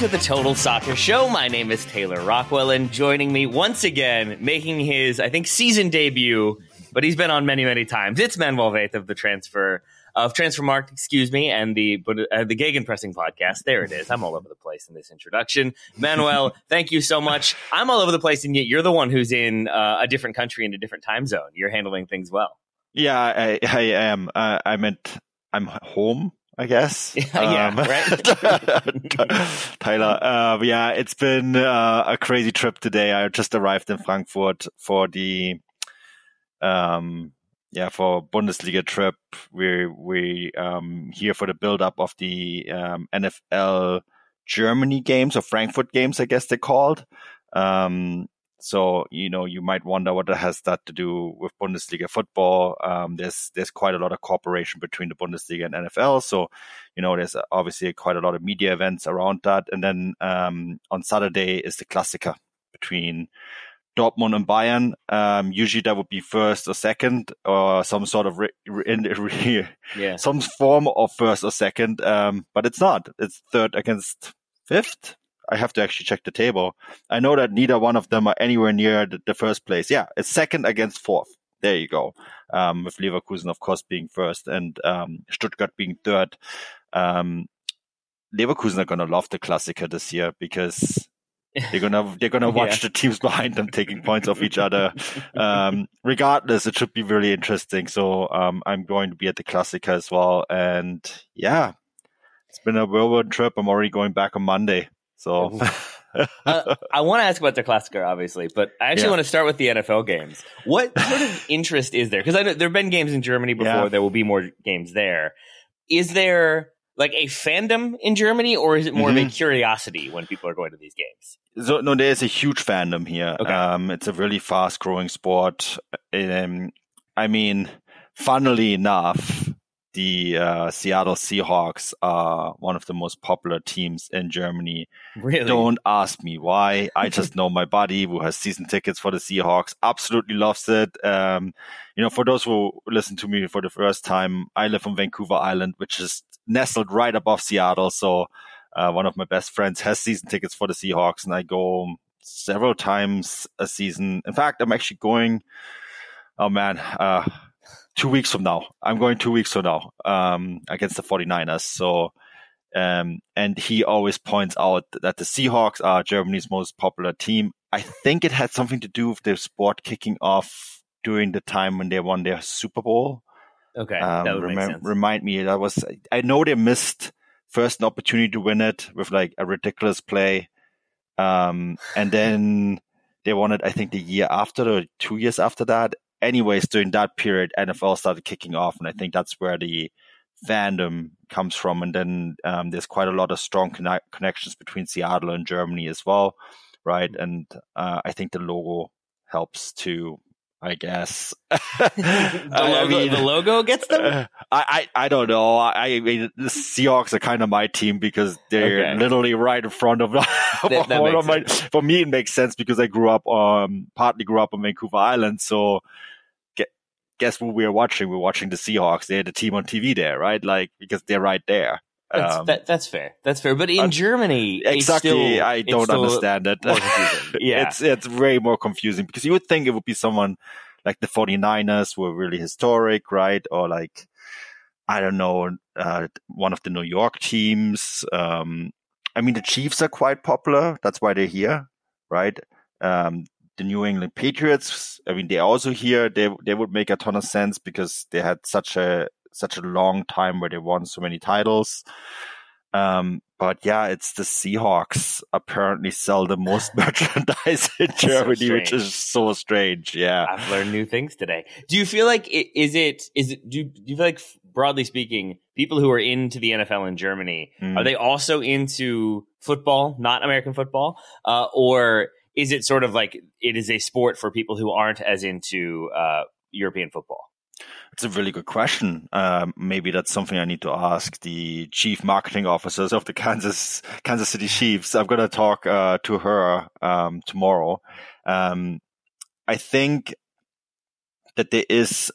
To the Total Soccer Show. My name is Taylor Rockwell, and joining me once again, making his, I think, season debut, but he's been on many, many times. It's Manuel Veth of the Transfer of Transfermarkt, excuse me, and the uh, the Gegenpressing podcast. There it is. I'm all over the place in this introduction. Manuel, thank you so much. I'm all over the place, and yet you're the one who's in uh, a different country in a different time zone. You're handling things well. Yeah, I, I am. Uh, I meant I'm home I guess. yeah, um, right. Tyler. Uh, yeah, it's been uh, a crazy trip today. I just arrived in Frankfurt for the, um, yeah, for Bundesliga trip. We we um here for the build up of the um, NFL Germany games or Frankfurt games, I guess they're called. Um, so you know you might wonder what has that to do with Bundesliga football. Um, there's there's quite a lot of cooperation between the Bundesliga and NFL. So you know there's obviously quite a lot of media events around that. And then um, on Saturday is the Klassiker between Dortmund and Bayern. Um, usually that would be first or second, or some sort of re- re- yeah. some form of first or second. Um, but it's not. It's third against fifth. I have to actually check the table. I know that neither one of them are anywhere near the, the first place. Yeah, it's second against fourth. There you go. Um, with Leverkusen, of course, being first and um, Stuttgart being third. Um, Leverkusen are going to love the Klassiker this year because they're gonna they're gonna watch yeah. the teams behind them taking points off each other. Um, regardless, it should be really interesting. So um, I'm going to be at the Klassiker as well, and yeah, it's been a whirlwind trip. I'm already going back on Monday. So uh, I want to ask about the Klassiker, obviously, but I actually yeah. want to start with the NFL games. What sort of interest is there? Because I know there have been games in Germany before. Yeah. There will be more games there. Is there like a fandom in Germany, or is it more mm-hmm. of a mm-hmm. curiosity when people are going to these games? So no, there's a huge fandom here. Okay. Um, it's a really fast growing sport. Um, I mean, funnily enough, the uh, Seattle Seahawks are one of the most popular teams in Germany. Really? Don't ask me why. I just know my buddy who has season tickets for the Seahawks, absolutely loves it. Um, you know, for those who listen to me for the first time, I live on Vancouver Island, which is nestled right above Seattle. So uh, one of my best friends has season tickets for the Seahawks, and I go several times a season. In fact, I'm actually going. Oh man. Uh, two weeks from now. I'm going two weeks from now um, against the 49ers. So, um, and he always points out that the Seahawks are Germany's most popular team. I think it had something to do with their sport kicking off during the time when they won their Super Bowl. Okay, um, that would rem- make sense. Remind me, that was I know they missed first an opportunity to win it with like a ridiculous play, um, and then they won it. I think the year after or two years after that, anyways, during that period, NFL started kicking off, and I think that's where the fandom comes from. And then um, there's quite a lot of strong connections between Seattle and Germany as well, right? And uh, I think the logo helps to I guess the, logo, I mean, the logo gets them. Uh, I, I, I don't know. I, I, mean, the Seahawks are kind of my team because they're okay. literally right in front of. that, that of my, for me, it makes sense because I grew up um partly grew up on Vancouver Island, so get, guess what we're watching? We're watching the Seahawks. They're the team on TV there, right? Like because they're right there. That's, um, that, that's fair. That's fair. But in uh, Germany, exactly, still, I don't understand it. yeah, it's it's way more confusing because you would think it would be someone like the 49ers who are really historic, right? Or like I don't know, uh, one of the New York teams. Um, I mean, the Chiefs are quite popular. That's why they're here, right? Um, the New England Patriots. I mean, they're also here. They they would make a ton of sense because they had such a such a long time where they won so many titles. Um, but yeah, it's the Seahawks apparently sell the most merchandise in Germany, so which is so strange. Yeah, I've learned new things today. Do you feel like it, is it is it do you, do you feel like broadly speaking, people who are into the NFL in Germany mm. are they also into football, not American football, uh, or is it sort of like it is a sport for people who aren't as into uh, European football? It's a really good question. Um, maybe that's something I need to ask the chief marketing officers of the Kansas Kansas City Chiefs. I'm to talk uh, to her um, tomorrow. Um, I think that there is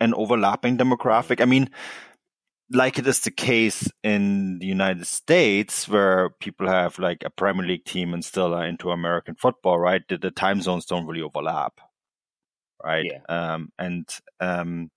an overlapping demographic. I mean, like it is the case in the United States, where people have like a Premier League team and still are into American football, right? The, the time zones don't really overlap, right? Yeah. Um, and um,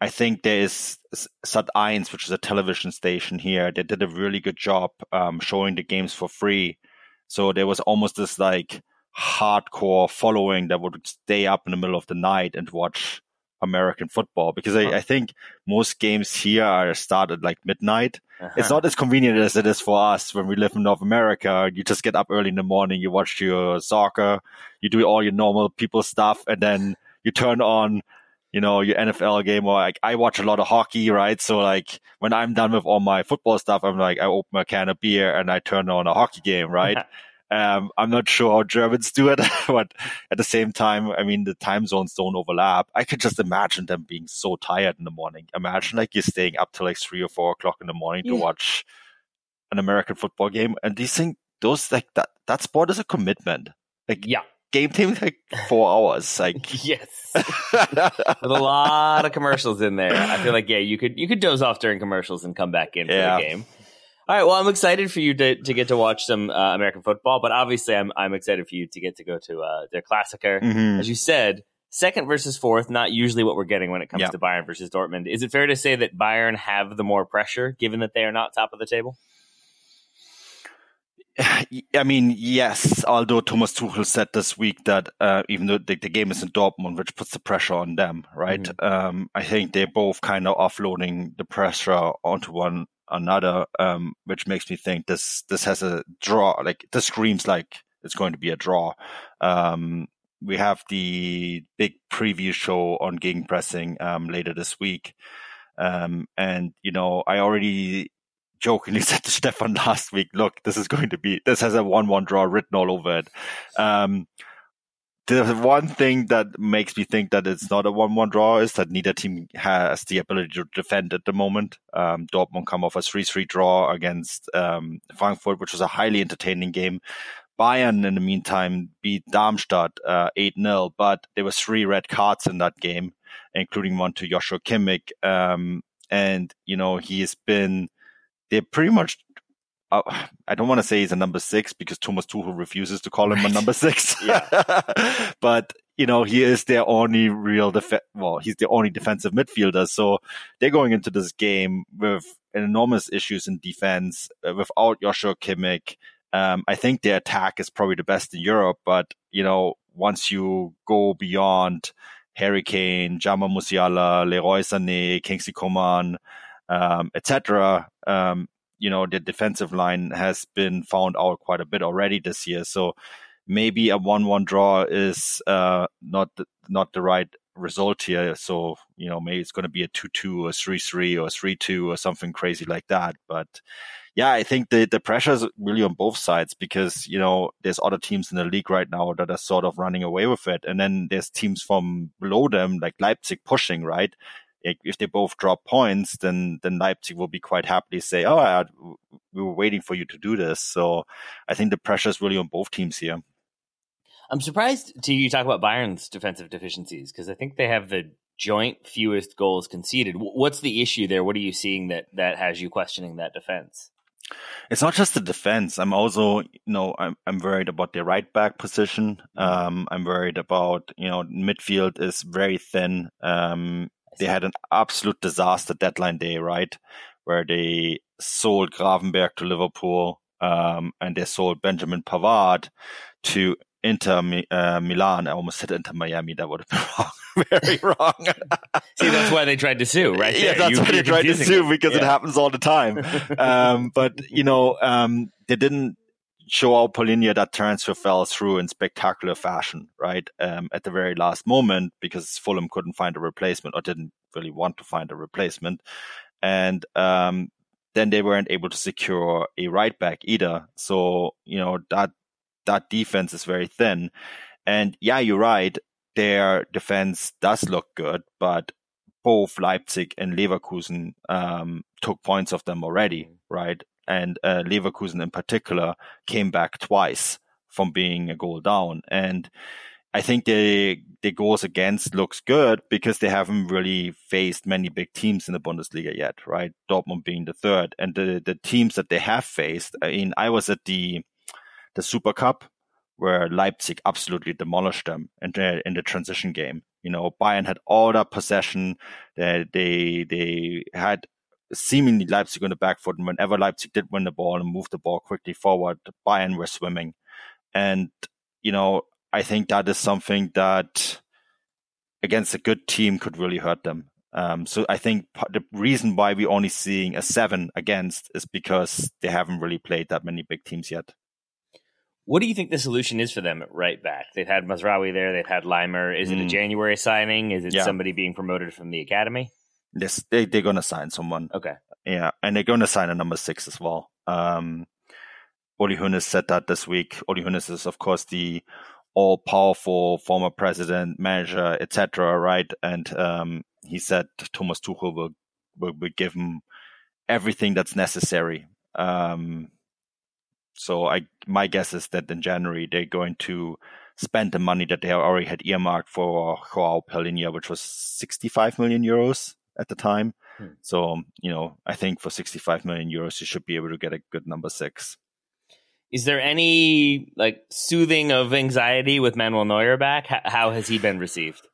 I think there is Sat1, which is a television station here, they did a really good job um, showing the games for free. So there was almost this like hardcore following that would stay up in the middle of the night and watch American football because I, I, think most games here are started like midnight. Uh-huh. It's not as convenient as it is for us when we live in North America. You just get up early in the morning, you watch your soccer, you do all your normal people stuff, and then you turn on you know, your NFL game or like I watch a lot of hockey, right? So like when I'm done with all my football stuff, I'm like, I open a can of beer and I turn on a hockey game, right? um, I'm not sure how Germans do it, but at the same time, I mean, the time zones don't overlap. I could just imagine them being so tired in the morning. Imagine like you're staying up till like three or four o'clock in the morning yeah. to watch an American football game. And these things, those like that, that sport is a commitment. Like, yeah game takes like four hours. Like yes, with a lot of commercials in there. I feel like yeah, you could you could doze off during commercials and come back in for the game. All right, well, I'm excited for you to, to get to watch some uh, American football, but obviously, I'm I'm excited for you to get to go to uh, their Klassiker. Mm-hmm. As you said, second versus fourth, not usually what we're getting when it comes yeah. to Bayern versus Dortmund. Is it fair to say that Bayern have the more pressure, given that they are not top of the table? I mean, yes, although Thomas Tuchel said this week that uh, even though the, the, game is in Dortmund, which puts the pressure on them, right? Mm-hmm. Um, I think they're both kind of offloading the pressure onto one another, um, which makes me think this this has a draw. Like this screams like it's going to be a draw. Um, we have the big preview show on gegenpressing um, later this week. Um, and you know, I already jokingly said to Stefan last week, look, this is going to be, this has a 1-1 draw written all over it. The one thing that makes me think that it's not a 1-1 draw is that neither team has the ability to defend at the moment. Um, Dortmund come off a 3-3 draw against um, Frankfurt, which was a highly entertaining game. Bayern, in the meantime, beat Darmstadt uh, 8-0, but there were three red cards in that game, including one to Joshua Kimmich. Um, and, you know, he has been they're pretty much. Uh, I don't want to say he's a number six because Thomas Tuchel refuses to call him right. a number six. but you know he is their only real def- well he's the only defensive midfielder so they're going into this game with enormous issues in defense uh, without Joshua Kimmich um, I think their attack is probably the best in Europe but you know once you go beyond Harry Kane, Jamal Musiala, Leroy Sané, Kingsley Coman, um, etc. Um, you know, the defensive line has been found out quite a bit already this year. So maybe a one-one draw is uh, not the, not the right result here. So you know, maybe it's going to be a two-two or three-three or three-two or something crazy like that. But yeah, I think the the pressure is really on both sides because you know there's other teams in the league right now that are sort of running away with it, and then there's teams from below them like Leipzig pushing right if they both drop points, then then Leipzig will be quite happy to say, "Oh, I, we were waiting for you to do this." So I think the pressure is really on both teams here. I'm surprised to you talk about Bayern's defensive deficiencies because I think they have the joint fewest goals conceded. What's the issue there? What are you seeing that that has you questioning that defense? It's not just the defense. I'm also, you know, I'm I'm worried about their right back position. Mm-hmm. Um, I'm worried about, you know, midfield is very thin. Um, they had an absolute disaster deadline day, right? Where they sold Gravenberch to Liverpool, um, and they sold Benjamin Pavard to Inter uh, Milan. I almost said Inter Miami. That would have been wrong. Very wrong. See, that's why they tried to sue, right? There. Yeah, that's you, why they tried to sue because yeah. it happens all the time. um, but you know, um, they didn't Joao Palhinha that transfer fell through in spectacular fashion, right? Um, at the very last moment because Fulham couldn't find a replacement or didn't really want to find a replacement. And um, then they weren't able to secure a right back either. So, you know, that that defense is very thin. And yeah, you're right. Their defense does look good, but both Leipzig and Leverkusen um, took points of them already, mm. right? And uh, Leverkusen in particular came back twice from being a goal down. And I think the the goals against looks good because they haven't really faced many big teams in the Bundesliga yet, right? Dortmund being the third, and the the teams that they have faced. I mean, I was at the the Super Cup where Leipzig absolutely demolished them in the in the transition game. You know, Bayern had all that possession. They they they had seemingly Leipzig on the back foot. And whenever Leipzig did win the ball and move the ball quickly forward, Bayern were swimming. And, you know, I think that is something that against a good team could really hurt them. Um, so I think the reason why we're only seeing a seven against is because they haven't really played that many big teams yet. What do you think the solution is for them at right back? They've had Mazraoui there, they've had Laimer. Is it a mm. January signing? Is it yeah. somebody being promoted from the academy? They they're gonna sign someone. Okay. Yeah, and they're gonna sign a number six as well. Um, Hoeneß said that this week. Uli Hoeneß is of course the all-powerful former president, manager, etc. Right, and um, he said Thomas Tuchel will, will, will give him everything that's necessary. Um, so I my guess is that in January they're going to spend the money that they already had earmarked for Joao Palhinha, which was 65 million euros at the time. Hmm. So, you know, I think for 65 million euros, you should be able to get a good number six. Is there any like soothing of anxiety with Manuel Neuer back? How has he been received?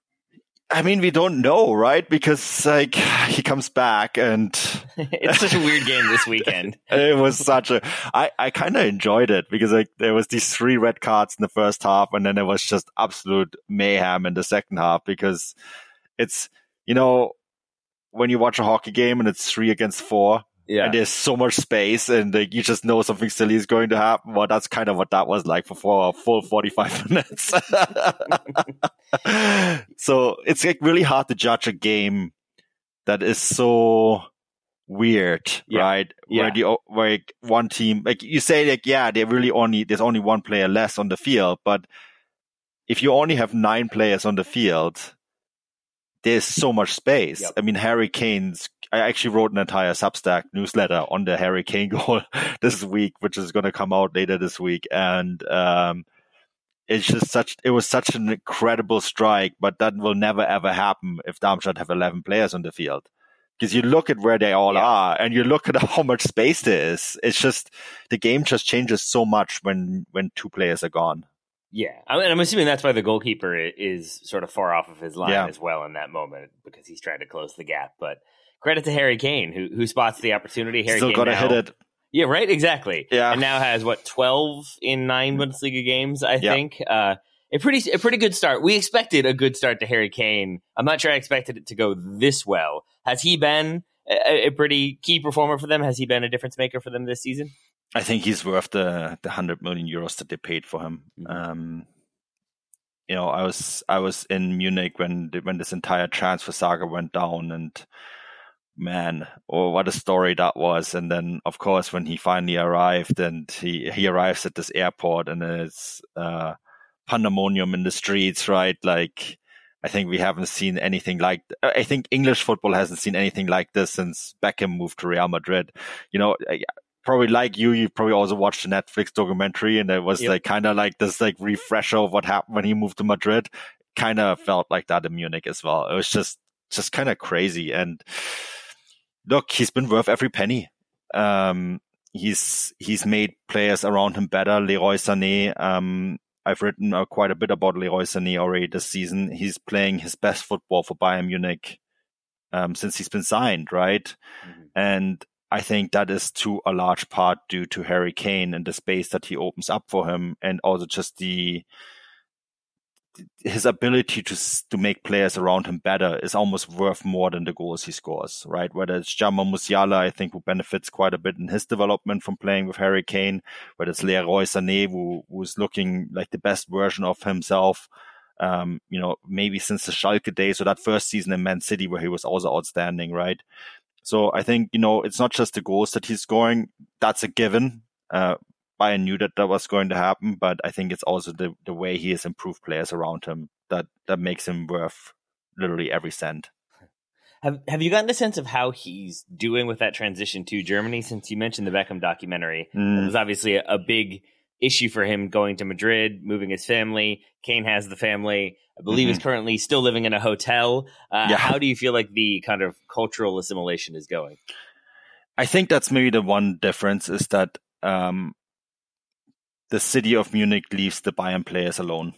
I mean, we don't know, right? Because like he comes back and it's such a weird game this weekend. it was such a. I I kind of enjoyed it because like there was these three red cards in the first half, and then it was just absolute mayhem in the second half because it's you know when you watch a hockey game and it's three against four, yeah. and there's so much space and like, you just know something silly is going to happen. Well, that's kind of what that was like for four full 45 minutes. so it's like really hard to judge a game that is so weird, yeah. right? Yeah. Where the where like one team, like you say, like yeah, they really only there's only one player less on the field, but if you only have nine players on the field, there's so much space. Yep. I mean, Harry Kane's. I actually wrote an entire Substack newsletter on the Harry Kane goal this week, which is going to come out later this week, and um, it's just such. It was such an incredible strike, but that will never ever happen if Darmstadt have 11 players on the field. Because you look at where they all yeah. are, and you look at how much space there is. It's just the game just changes so much when when two players are gone. Yeah, I mean, I'm assuming that's why the goalkeeper is sort of far off of his line yeah. as well in that moment because he's trying to close the gap. But credit to Harry Kane who who spots the opportunity. Harry still got to hit it. Yeah, right. Exactly. Yeah, and now has what 12 in nine Bundesliga games. I yeah. think. Uh, a pretty a pretty good start. We expected a good start to Harry Kane. I'm not sure I expected it to go this well. Has he been a, a pretty key performer for them? Has he been a difference maker for them this season? I think he's worth the the hundred million euros that they paid for him. Mm-hmm. Um, you know, I was I was in Munich when when this entire transfer saga went down, and man, oh, what a story that was! And then, of course, when he finally arrived, and he he arrives at this airport, and it's uh, pandemonium in the streets, right? Like. I think we haven't seen anything like. I think English football hasn't seen anything like this since Beckham moved to Real Madrid. You know, probably like you, you probably also watched the Netflix documentary, and it was yep. like kind of like this like refresher of what happened when he moved to Madrid. Kind of felt like that in Munich as well. It was just just kind of crazy. And look, he's been worth every penny. Um, he's he's made players around him better. Leroy Sané. Um, I've written uh, quite a bit about Leroy Sané already this season. He's playing his best football for Bayern Munich um, since he's been signed, right? Mm-hmm. And I think that is to a large part due to Harry Kane and the space that he opens up for him, and also just the his ability to to make players around him better is almost worth more than the goals he scores, right? Whether it's Jamal Musiala, I think who benefits quite a bit in his development from playing with Harry Kane, whether it's Leroy Sané, who who's looking like the best version of himself. Um, you know, maybe since the Schalke days or that first season in Man City where he was also outstanding, right? So I think, you know, it's not just the goals that he's scoring. That's a given. Uh, Bayern knew that that was going to happen, but I think it's also the, the way he has improved players around him that, that makes him worth literally every cent. Have Have you gotten a sense of how he's doing with that transition to Germany? Since you mentioned the Beckham documentary, mm. it was obviously a, a, big issue for him going to Madrid, moving his family. Kane has the family. I believe mm-hmm. is currently still living in a hotel. Uh, yeah. How do you feel like the kind of cultural assimilation is going? I think that's maybe the one difference is that um, the city of Munich leaves the Bayern players alone.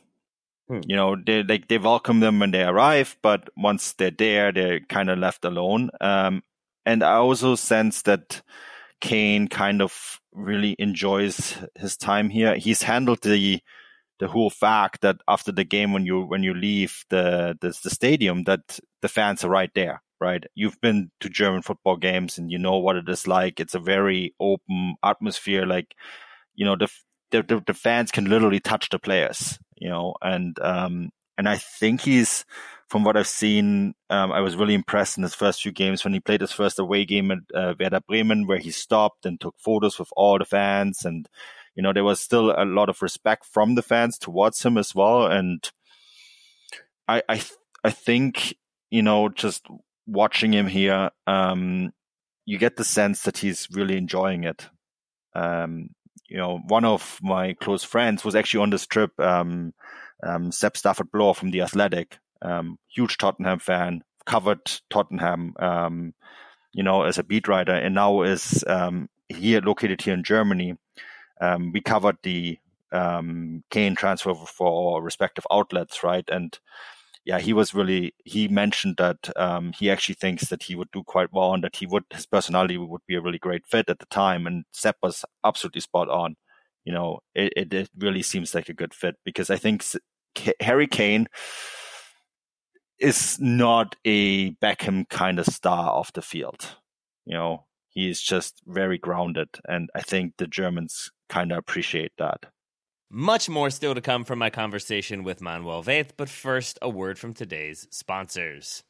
Hmm. You know, they like they welcome them when they arrive, but once they're there, they're kind of left alone. Um, and I also sense that Kane kind of really enjoys his time here. He's handled the the whole fact that after the game, when you when you leave the the, the stadium, that the fans are right there right? You've been to German football games and you know what it is like. It's a very open atmosphere. Like, you know, the the, the, the fans can literally touch the players, you know, and um, and I think he's from what I've seen, um, I was really impressed in his first few games when he played his first away game at uh, Werder Bremen, where he stopped and took photos with all the fans, and you know there was still a lot of respect from the fans towards him as well. And I I I think you know just watching him here, um, you get the sense that he's really enjoying it. Um, you know, one of my close friends was actually on this trip. Um, um, Seb Stafford Bloor from the Athletic, um, huge Tottenham fan, covered Tottenham, um, you know, as a beat writer, and now is um, here located here in Germany. Um, we covered the um, Kane transfer for respective outlets, right? And yeah, he was really he mentioned that um, he actually thinks that he would do quite well and that he would his personality would be a really great fit at the time. And Seb was absolutely spot on. You know, it, it, it really seems like a good fit because I think Harry Kane is not a Beckham kind of star off the field. You know, he is just very grounded, and I think the Germans kind of appreciate that. Much more still to come from my conversation with Manuel Veth, but first, a word from today's sponsors.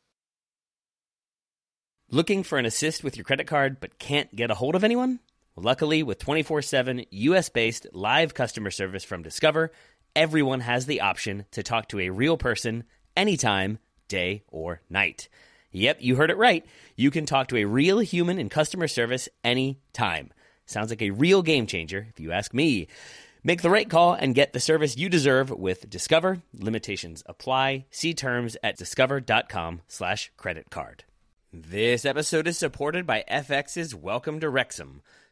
Looking for an assist with your credit card but can't get a hold of anyone? luckily, with 24 7 US based live customer service from Discover, everyone has the option to talk to a real person anytime, day or night. Yep, you heard it right. You can talk to a real human in customer service anytime. Sounds like a real game changer, if you ask me. Make the right call and get the service you deserve with Discover. Limitations apply. See terms at discover.com slash credit card. This episode is supported by FX's Welcome to Wrexham.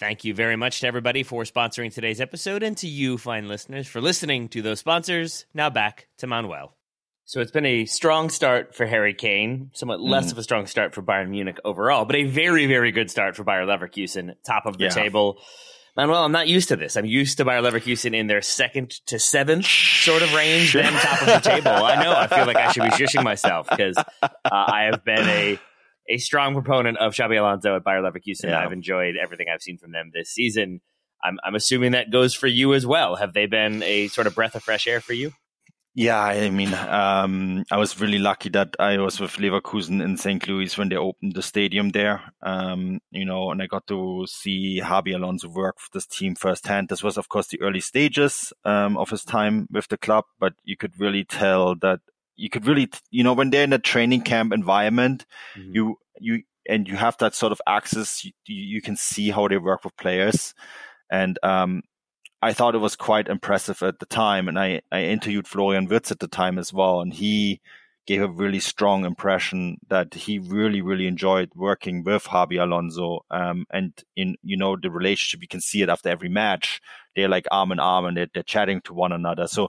Thank you very much to everybody for sponsoring today's episode and to you, fine listeners, for listening to those sponsors. Now back to Manuel. So it's been a strong start for Harry Kane, somewhat less mm. of a strong start for Bayern Munich overall, but a very, very good start for Bayer Leverkusen, top of the yeah. table. Manuel, I'm not used to this. I'm used to Bayer Leverkusen in their second to seventh sort of range, then top of the table. I know. I feel like I should be shushing myself because uh, I have been a a strong proponent of Xabi Alonso at Bayer Leverkusen. Yeah. I've enjoyed everything I've seen from them this season. I'm, I'm assuming that goes for you as well. Have they been a sort of breath of fresh air for you? Yeah, I mean, um, I was really lucky that I was with Leverkusen in St. Louis when they opened the stadium there. Um, you know, and I got to see Xabi Alonso work with this team firsthand. This was, of course, the early stages um, of his time with the club, but you could really tell that you could really, you know, when they're in a training camp environment, mm-hmm. you you and you have that sort of access, you, you can see how they work with players, and um, I thought it was quite impressive at the time. And I, I interviewed Florian Wirtz at the time as well. And he, gave a really strong impression that he really, really enjoyed working with Xabi Alonso. Um, and in, you know, the relationship, you can see it after every match. They're like arm in arm and they're, they're chatting to one another. So,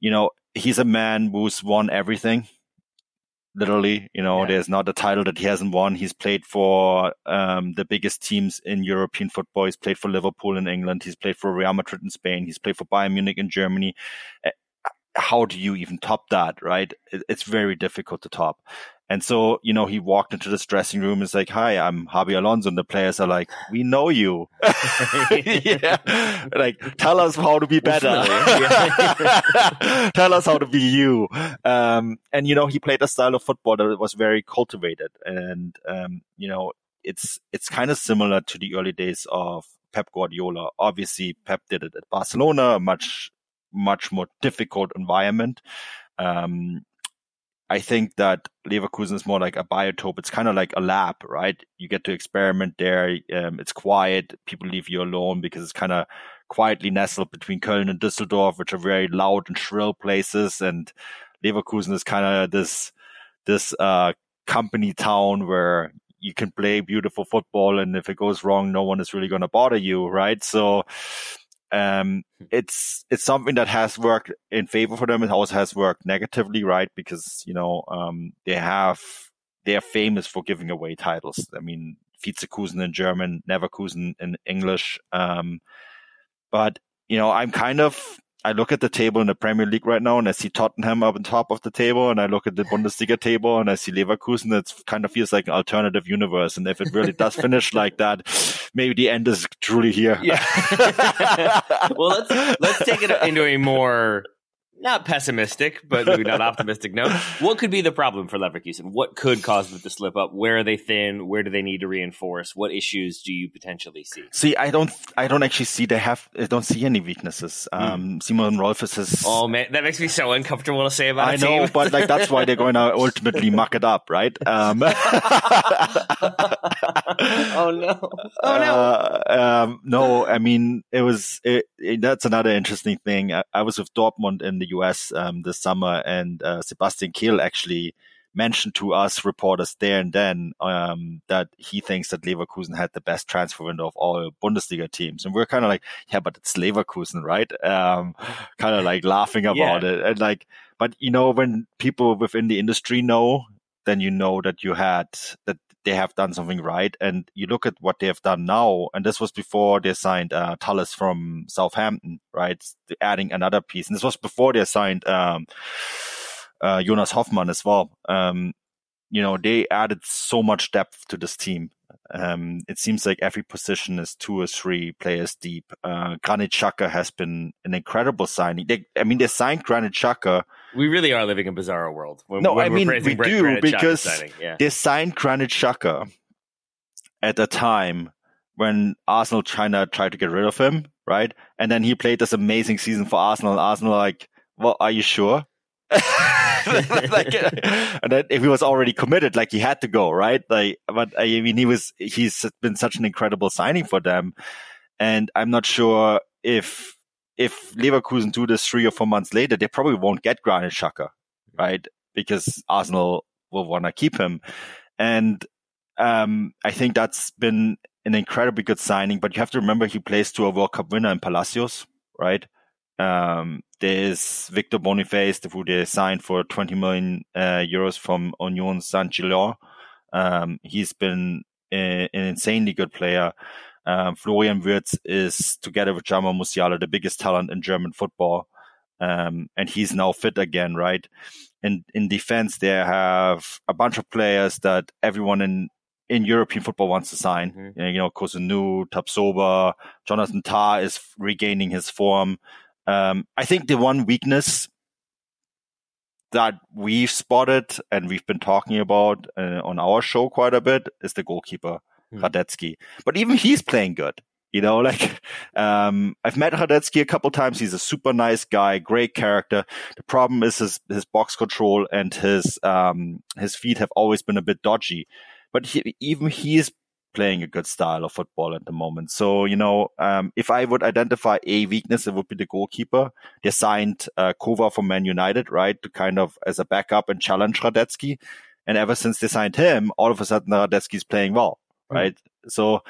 you know, he's a man who's won everything. Literally, you know, yeah. there's not a title that he hasn't won. He's played for um, the biggest teams in European football. He's played for Liverpool in England. He's played for Real Madrid in Spain. He's played for Bayern Munich in Germany how do you even top that, right? It's very difficult to top. And so, you know, he walked into this dressing room and is like, hi, I'm Xabi Alonso. And the players are like, we know you. yeah. Like, tell us how to be better. tell us how to be you. Um, and, you know, he played a style of football that was very cultivated. And, um, you know, it's, it's kind of similar to the early days of Pep Guardiola. Obviously, Pep did it at Barcelona, much much more difficult environment. Um, I think that Leverkusen is more like a biotope. It's kind of like a lab, right? You get to experiment there. Um, it's quiet. People leave you alone because it's kind of quietly nestled between Köln and Düsseldorf, which are very loud and shrill places. And Leverkusen is kind of this this uh, company town where you can play beautiful football, and if it goes wrong, no one is really going to bother you, right? So um, hmm. it's it's something that has worked in favor for them. It also has worked negatively, right? Because you know um, they have they are famous for giving away titles. I mean, Vizekusen in German, Neverkusen in English. Um, but you know, I'm kind of I look at the table in the Premier League right now and I see Tottenham up on top of the table and I look at the Bundesliga table and I see Leverkusen. It kind of feels like an alternative universe. And if it really does finish like that, maybe the end is truly here. Yeah. well, let's, let's take it into a more not pessimistic, but maybe not optimistic note. What could be the problem for Leverkusen? What could cause them to slip up? Where are they thin? Where do they need to reinforce? What issues do you potentially see? See, I don't, I don't actually see they have, I don't see any weaknesses. Mm. Um, Simon Rolfes is. Oh man, that makes me so uncomfortable to say about. I know, but like that's why they're going to ultimately muck it up, right? Um, oh no! Oh no! Uh, um, no, I mean it was. It, it, that's another interesting thing. I, I was with Dortmund in the US um, this summer, and uh, Sebastian Kehl actually mentioned to us reporters there and then um, that he thinks that Leverkusen had the best transfer window of all Bundesliga teams, and we're kind of like, yeah, but it's Leverkusen, right? Um, kind of like laughing about yeah. it, and like, but you know, when people within the industry know, then you know that you had that they have done something right. And you look at what they have done now, and this was before they signed uh, Tella from Southampton, right? Adding another piece, and this was before they signed um, uh, Jonas Hofmann as well. Um, you know, they added so much depth to this team. Um, it seems like every position is two or three players deep. Uh, Granit Xhaka has been an incredible signing. They, I mean, they signed Granit Xhaka. We really are living in a bizarre world. When, no, when I mean we do Granit because yeah. they signed Granit Xhaka at a time when Arsenal China tried to get rid of him, right? And then he played this amazing season for Arsenal. And Arsenal like, well, are you sure? like, and then if he was already committed, like he had to go, right? Like, but I mean, he was, he's been such an incredible signing for them. And I'm not sure if, if Leverkusen do this three or four months later, they probably won't get Granit Xhaka, right? Because Arsenal will want to keep him. And, um, I think that's been an incredibly good signing, but you have to remember he plays to a World Cup winner in Palacios, right? Um, there's Victor Boniface, who they signed for 20 million uh, euros from Union Saint-Gilloise. Um, he's been a, an insanely good player. Um, Florian Wirtz is, together with Jamal Musiala, the biggest talent in German football. Um, and he's now fit again, right? And in defense, they have a bunch of players that everyone in in European football wants to sign. Mm-hmm. You know, Kossounou, Tapsoba, Jonathan Tah is regaining his form. Um, I think the one weakness that we've spotted and we've been talking about uh, on our show quite a bit is the goalkeeper, mm. Hradecky. But even he's playing good. You know, like um, I've met Hradecky a couple times. He's a super nice guy, great character. The problem is his his box control and his um, his feet have always been a bit dodgy. But he, even he's playing a good style of football at the moment. So, you know, um, if I would identify a weakness, it would be the goalkeeper. They signed uh, Kovar from Man United, right, to kind of as a backup and challenge Hradecky. And ever since they signed him, all of a sudden Hradecky's playing well, hmm. Right? Mm. So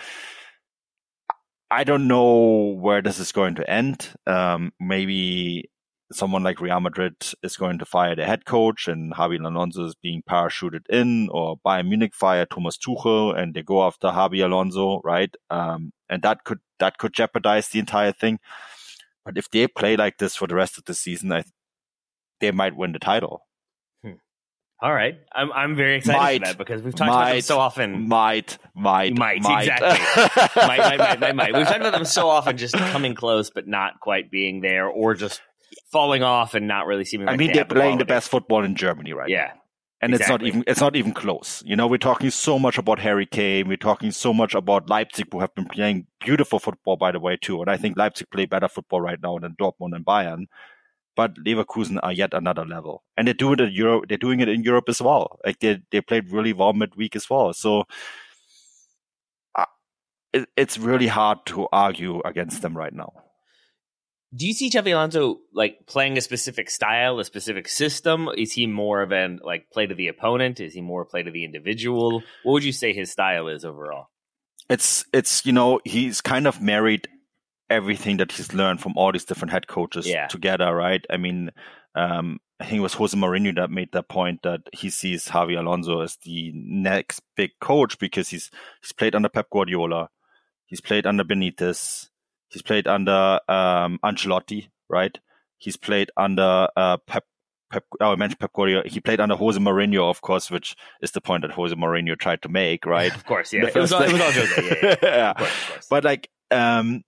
I don't know where this is going to end. Um, maybe someone like Real Madrid is going to fire the head coach and Xabi Alonso is being parachuted in, or Bayern Munich fire Thomas Tuchel and they go after Xabi Alonso, right? Um, and that could that could jeopardize the entire thing. But if they play like this for the rest of the season, I, they might win the title. All right, I'm I'm very excited might, for that because we've talked might, about them so often. Might, might, might, might. exactly. might, might, might, might, might. We've talked about them so often, just coming close but not quite being there, or just falling off and not really seeming. I mean, they're playing the best football in Germany right yeah. now. And exactly. it's not even it's not even close. You know, we're talking so much about Harry Kane. We're talking so much about Leipzig, who have been playing beautiful football, by the way, too. And I think Leipzig play better football right now than Dortmund and Bayern. But Leverkusen are yet another level, and they do it in Europe. They're doing it in Europe as well. Like they they played really well midweek as well. So uh, it, it's really hard to argue against them right now do you see Xabi Alonso like playing a specific style, a specific system? Is he more of an like play to the opponent? Is he more play to the individual? What would you say his style is overall? It's it's you know he's kind of married everything that he's learned from all these different head coaches yeah. together, right? I mean, um, I think it was Jose Mourinho that made that point that he sees Xabi Alonso as the next big coach because he's he's played under Pep Guardiola, he's played under Benitez, He's played under um, Ancelotti, right? He's played under uh, Pep. Pep, oh, I mentioned Pep Guardiola. He played under Jose Mourinho, of course, which is the point that Jose Mourinho tried to make, right? of course, yeah. It was, all, it was all Jose, yeah. yeah. yeah. Of course, of course. But like, um,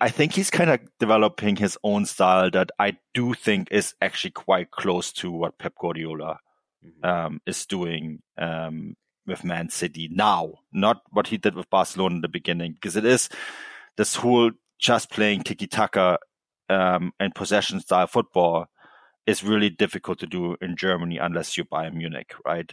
I think he's kind of developing his own style that I do think is actually quite close to what Pep Guardiola mm-hmm. um, is doing um, with Man City now, not what he did with Barcelona in the beginning, because it is this whole just playing tiki taka um, and possession style football is really difficult to do in Germany unless you Bayern Munich, right?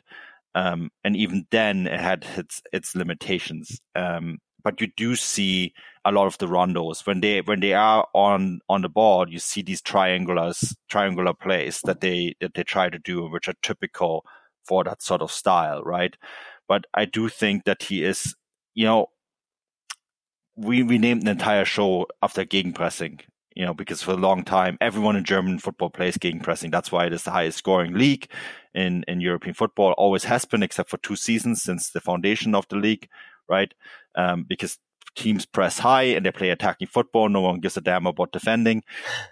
Um, and even then, it had its its limitations. Um, but you do see a lot of the rondos when they when they are on on the ball. You see these triangulars triangular plays that they that they try to do, which are typical for that sort of style, right? But I do think that he is, you know, we, we named an entire show after gegenpressing, you know, because for a long time, everyone in German football plays gegenpressing. That's why it is the highest scoring league in, in European football, always has been, except for two seasons since the foundation of the league, right? Um, because teams press high and they play attacking football. No one gives a damn about defending.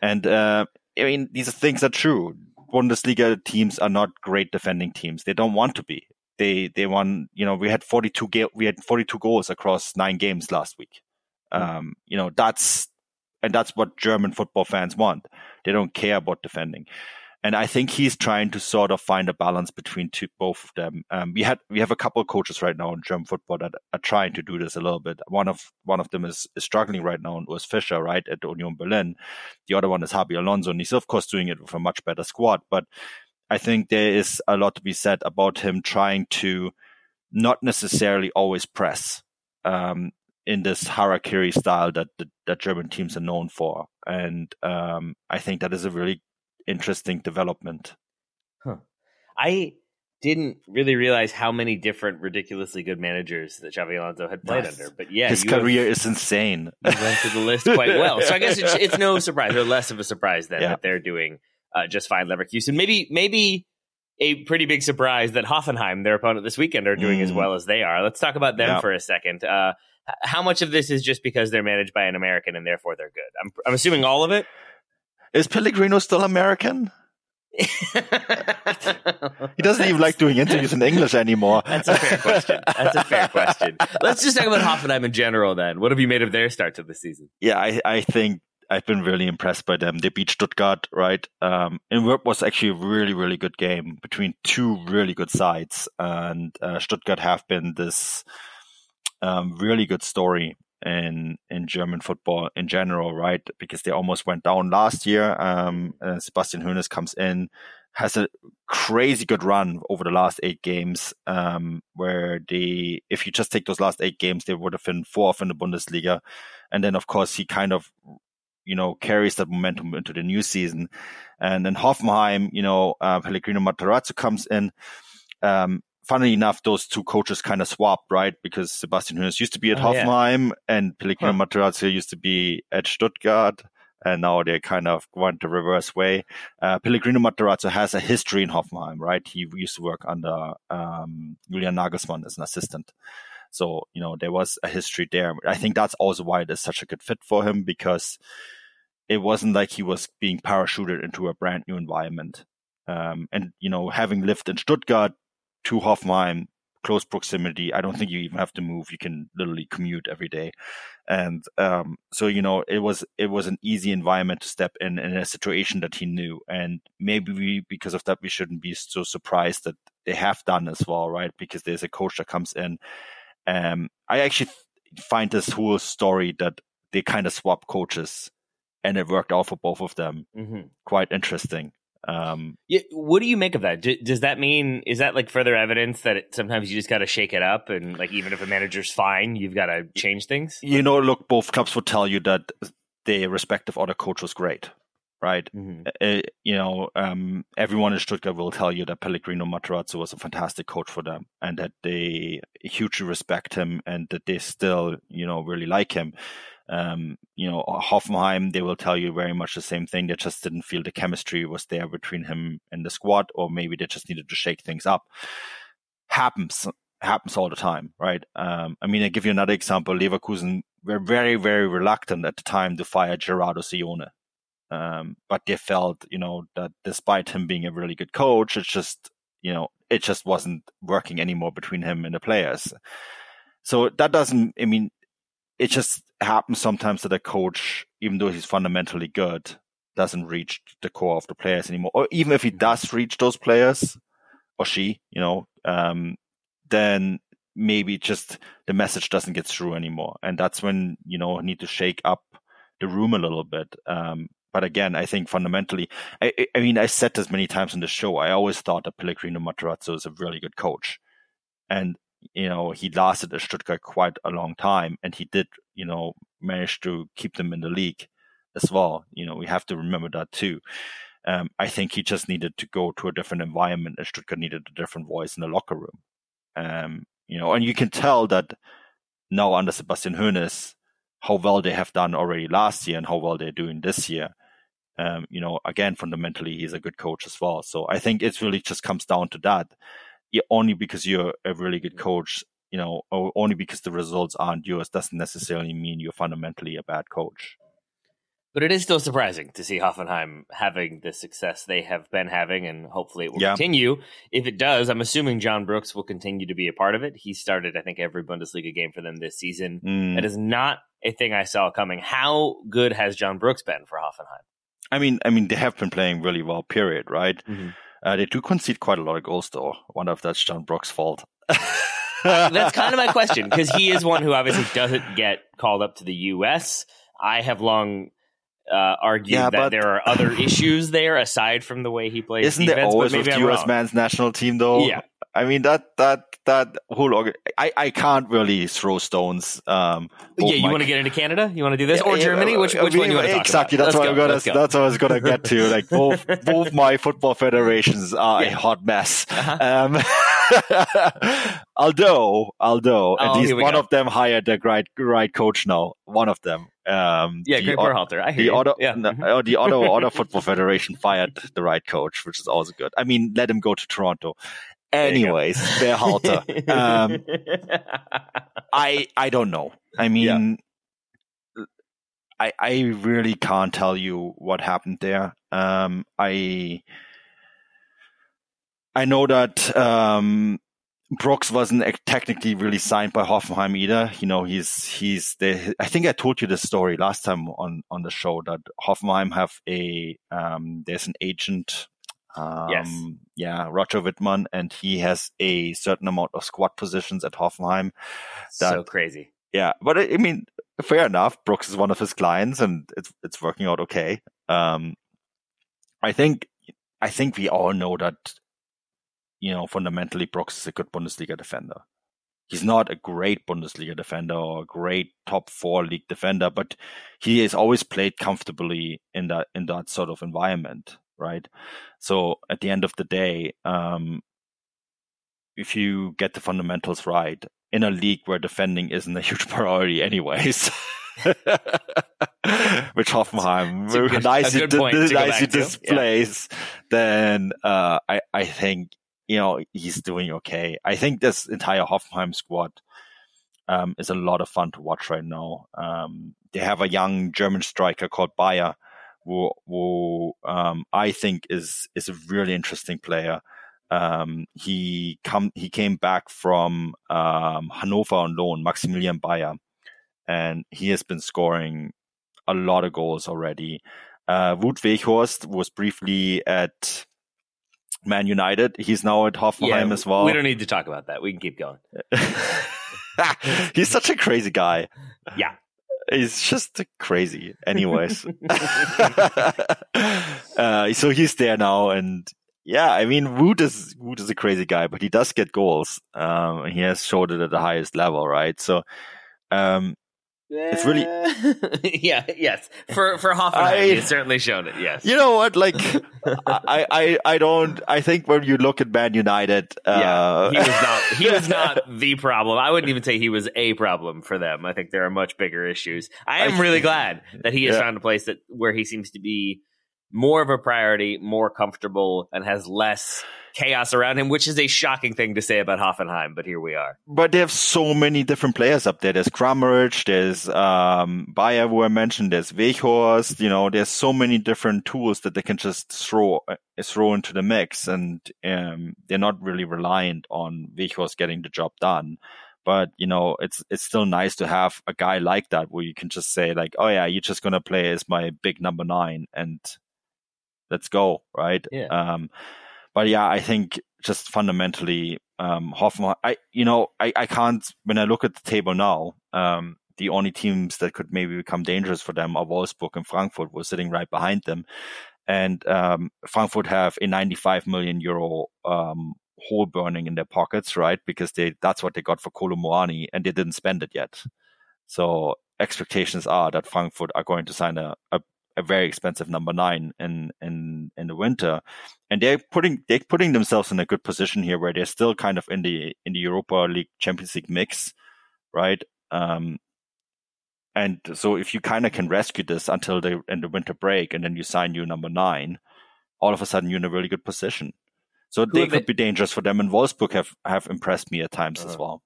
And, uh, I mean, these things are true. Bundesliga teams are not great defending teams. They don't want to be. They, they won, you know, we had 42 ga- we had 42 goals across nine games last week. Um, you know, that's and that's what German football fans want. They don't care about defending. And I think he's trying to sort of find a balance between two, both of them. Um, we had we have a couple of coaches right now in German football that are trying to do this a little bit. One of one of them is, is struggling right now and Urs Fischer, right, at Union Berlin. The other one is Xabi Alonso, and he's of course doing it with a much better squad. But I think there is a lot to be said about him trying to not necessarily always press. Um, in this harakiri style that, that, that German teams are known for, and um, I think that is a really interesting development. Huh. I didn't really realize how many different ridiculously good managers that Xabi Alonso had played yes. under. But yeah, his career have, is insane. You went through the list quite well, so I guess it's, it's no surprise, or less of a surprise then yeah. that they're doing uh, just fine. Leverkusen, maybe maybe a pretty big surprise that Hoffenheim, their opponent this weekend, are doing mm. as well as they are. Let's talk about them yeah. for a second. Uh, how much of this is just because they're managed by an American and therefore they're good? I'm, I'm assuming all of it. Is Pellegrino still American? he doesn't even like doing interviews in English anymore. That's a fair question. That's a fair question. Let's just talk about Hoffenheim in general then. What have you made of their start to the season? Yeah, I, I think I've been really impressed by them. They beat Stuttgart, right? Um, and it was actually a really, really good game between two really good sides. And uh, Stuttgart have been this um, really good story in in German football in general, right? Because they almost went down last year. Um, uh, Sebastian Hoeneß comes in, has a crazy good run over the last eight games, um, where they, if you just take those last eight games, they would have been fourth in the Bundesliga. And then, of course, he kind of, you know, carries that momentum into the new season. And then Hoffenheim, you know, uh, Pellegrino Matarazzo comes in. Um, funnily enough, those two coaches kind of swapped, right? Because Sebastian Hoeneß used to be at oh, Hoffenheim yeah. and Pellegrino huh. Matarazzo used to be at Stuttgart and now they kind of went the reverse way. Uh, Pellegrino Matarazzo has a history in Hoffenheim, right? He used to work under um, Julian Nagelsmann as an assistant. So, you know, there was a history there. I think that's also why it is such a good fit for him because it wasn't like he was being parachuted into a brand new environment. Um, and, you know, having lived in Stuttgart to Hoffenheim, close proximity. I don't think you even have to move. You can literally commute every day. And um, so, you know, it was it was an easy environment to step in in a situation that he knew. And maybe we, because of that, we shouldn't be so surprised that they have done as well, right? Because there's a coach that comes in. Um, I actually find this whole story that they kind of swap coaches and it worked out for both of them mm-hmm. quite interesting. Um, yeah, what do you make of that? D- does that mean is that like further evidence that it, sometimes you just got to shake it up and like even if a manager's fine, you've got to change things? You know, look, both clubs would tell you that the respective other coach was great, right? Mm-hmm. Uh, you know, um, everyone in Stuttgart will tell you that Pellegrino Matarazzo was a fantastic coach for them and that they hugely respect him and that they still, you know, really like him. Um, you know, Hoffenheim, they will tell you very much the same thing. They just didn't feel the chemistry was there between him and the squad, or maybe they just needed to shake things up. Happens, happens all the time, right? Um, I mean, I give you another example. Leverkusen were very, very reluctant at the time to fire Gerardo Seoane. Um, but they felt, you know, that despite him being a really good coach, it's just, you know, it just wasn't working anymore between him and the players. So that doesn't, I mean, it just happens sometimes that a coach, even though he's fundamentally good, doesn't reach the core of the players anymore. Or even if he does reach those players, or she, you know, um, then maybe just the message doesn't get through anymore. And that's when, you know, need to shake up the room a little bit. Um, but again, I think fundamentally, I, I, mean, I said this many times in the show. I always thought that Pellegrino Matarazzo is a really good coach. And you know, he lasted at Stuttgart quite a long time and he did, you know, manage to keep them in the league as well. You know, we have to remember that too. Um, I think he just needed to go to a different environment and Stuttgart needed a different voice in the locker room. Um, you know, and you can tell that now under Sebastian Hoeneß, how well they have done already last year and how well they're doing this year. Um, you know, again, fundamentally, he's a good coach as well. So I think it really just comes down to that only because you're a really good coach, you know, or only because the results aren't yours doesn't necessarily mean you're fundamentally a bad coach. But it is still surprising to see Hoffenheim having the success they have been having, and hopefully it will yeah. continue. If it does, I'm assuming John Brooks will continue to be a part of it. He started, I think, every Bundesliga game for them this season. Mm. That is not a thing I saw coming. How good has John Brooks been for Hoffenheim? I mean, I mean, they have been playing really well. Period. Right. Mm-hmm. Uh, they do concede quite a lot of goals, though. I wonder if that's John Brooks' fault. that's kind of my question because he is one who obviously doesn't get called up to the U.S. I have long uh, argued yeah, that there are other issues there aside from the way he plays. Isn't defense, there always with the U.S. Wrong. men's national team though? Yeah, I mean that that that whole I I can't really throw stones. Um, yeah, you want to get into Canada? You want to do this or yeah, Germany? Which, which I mean, one you want to talk Exactly. About? That's what go, I'm gonna. That's what I was gonna get to. Like both both my football federations are a hot mess. Uh-huh. Um, although although oh, at least one go. of them hired the right right coach now. One of them. Um, yeah, Greg Berhalter. I hear the you. Other, yeah. no, mm-hmm. the other other football federation fired the right coach, which is also good. I mean, let him go to Toronto. Anyways, Berhalter. um, I I don't know. I mean, yeah. I I really can't tell you what happened there. Um, I I know that um, Brooks wasn't technically really signed by Hoffenheim either. You know, he's he's the. I think I told you the story last time on on the show that Hoffenheim have a um, there's an agent um, yes. Yeah, Roger Wittmann, and he has a certain amount of squad positions at Hoffenheim. That, so crazy. Yeah, but I, mean, fair enough. Brooks is one of his clients, and it's it's working out okay. Um, I think I think we all know that, you know, fundamentally Brooks is a good Bundesliga defender. He's not a great Bundesliga defender or a great top four league defender, but he has always played comfortably in that in that sort of environment, right? So at the end of the day, um, if you get the fundamentals right in a league where defending isn't a huge priority, anyways. which Hoffenheim good, nicely, nicely displays, yeah. then uh, I I think you know he's doing okay. I think this entire Hoffenheim squad um, is a lot of fun to watch right now. Um, they have a young German striker called Beier, who, who um, I think is is a really interesting player. Um, he come he came back from um, Hannover on loan, Maximilian Beier, and he has been scoring a lot of goals already. Uh, Wout Weghorst was briefly at Man United. He's now at Hoffenheim yeah, as well. We don't need to talk about that. We can keep going. he's such a crazy guy. Yeah. He's just crazy. Anyways. uh, so he's there now and yeah, I mean Wout is Wout is a crazy guy, but he does get goals. Um, he has showed it at the highest level, right? So um, it's really yeah. Yes. For for Hoffenheim he's certainly shown it yes. You know what like I, I I don't I think when you look at Man United uh, yeah he was not he was not the problem. I wouldn't even say he was a problem for them. I think there are much bigger issues. I am really glad that he has yeah. found a place that where he seems to be more of a priority more comfortable and has less chaos around him, which is a shocking thing to say about Hoffenheim, but here we are. But they have so many different players up there. There's Kramaric, there's um, Beier, who I mentioned, there's Weghorst, you know, there's so many different tools that they can just throw uh, throw into the mix, and um, they're not really reliant on Weghorst getting the job done. But you know, it's it's still nice to have a guy like that where you can just say like, oh yeah, you're just gonna play as my big number nine, and let's go, right? Yeah. Um, but yeah, I think just fundamentally, um, Hoffenheim, I, you know, I, I can't, when I look at the table now, um, the only teams that could maybe become dangerous for them are Wolfsburg and Frankfurt were sitting right behind them. And, um, Frankfurt have a 95 million euro, um, hole burning in their pockets, right? Because they, that's what they got for Kolo Muani and they didn't spend it yet. So expectations are that Frankfurt are going to sign a, a a very expensive number nine in in in the winter, and they're putting they're putting themselves in a good position here where they're still kind of in the in the Europa League Champions League mix, right? Um, and so if you kind of can rescue this until the in the winter break, and then you sign your number nine, all of a sudden you're in a really good position. So they could be dangerous for them, and Wolfsburg have have impressed me at times uh-huh. as well.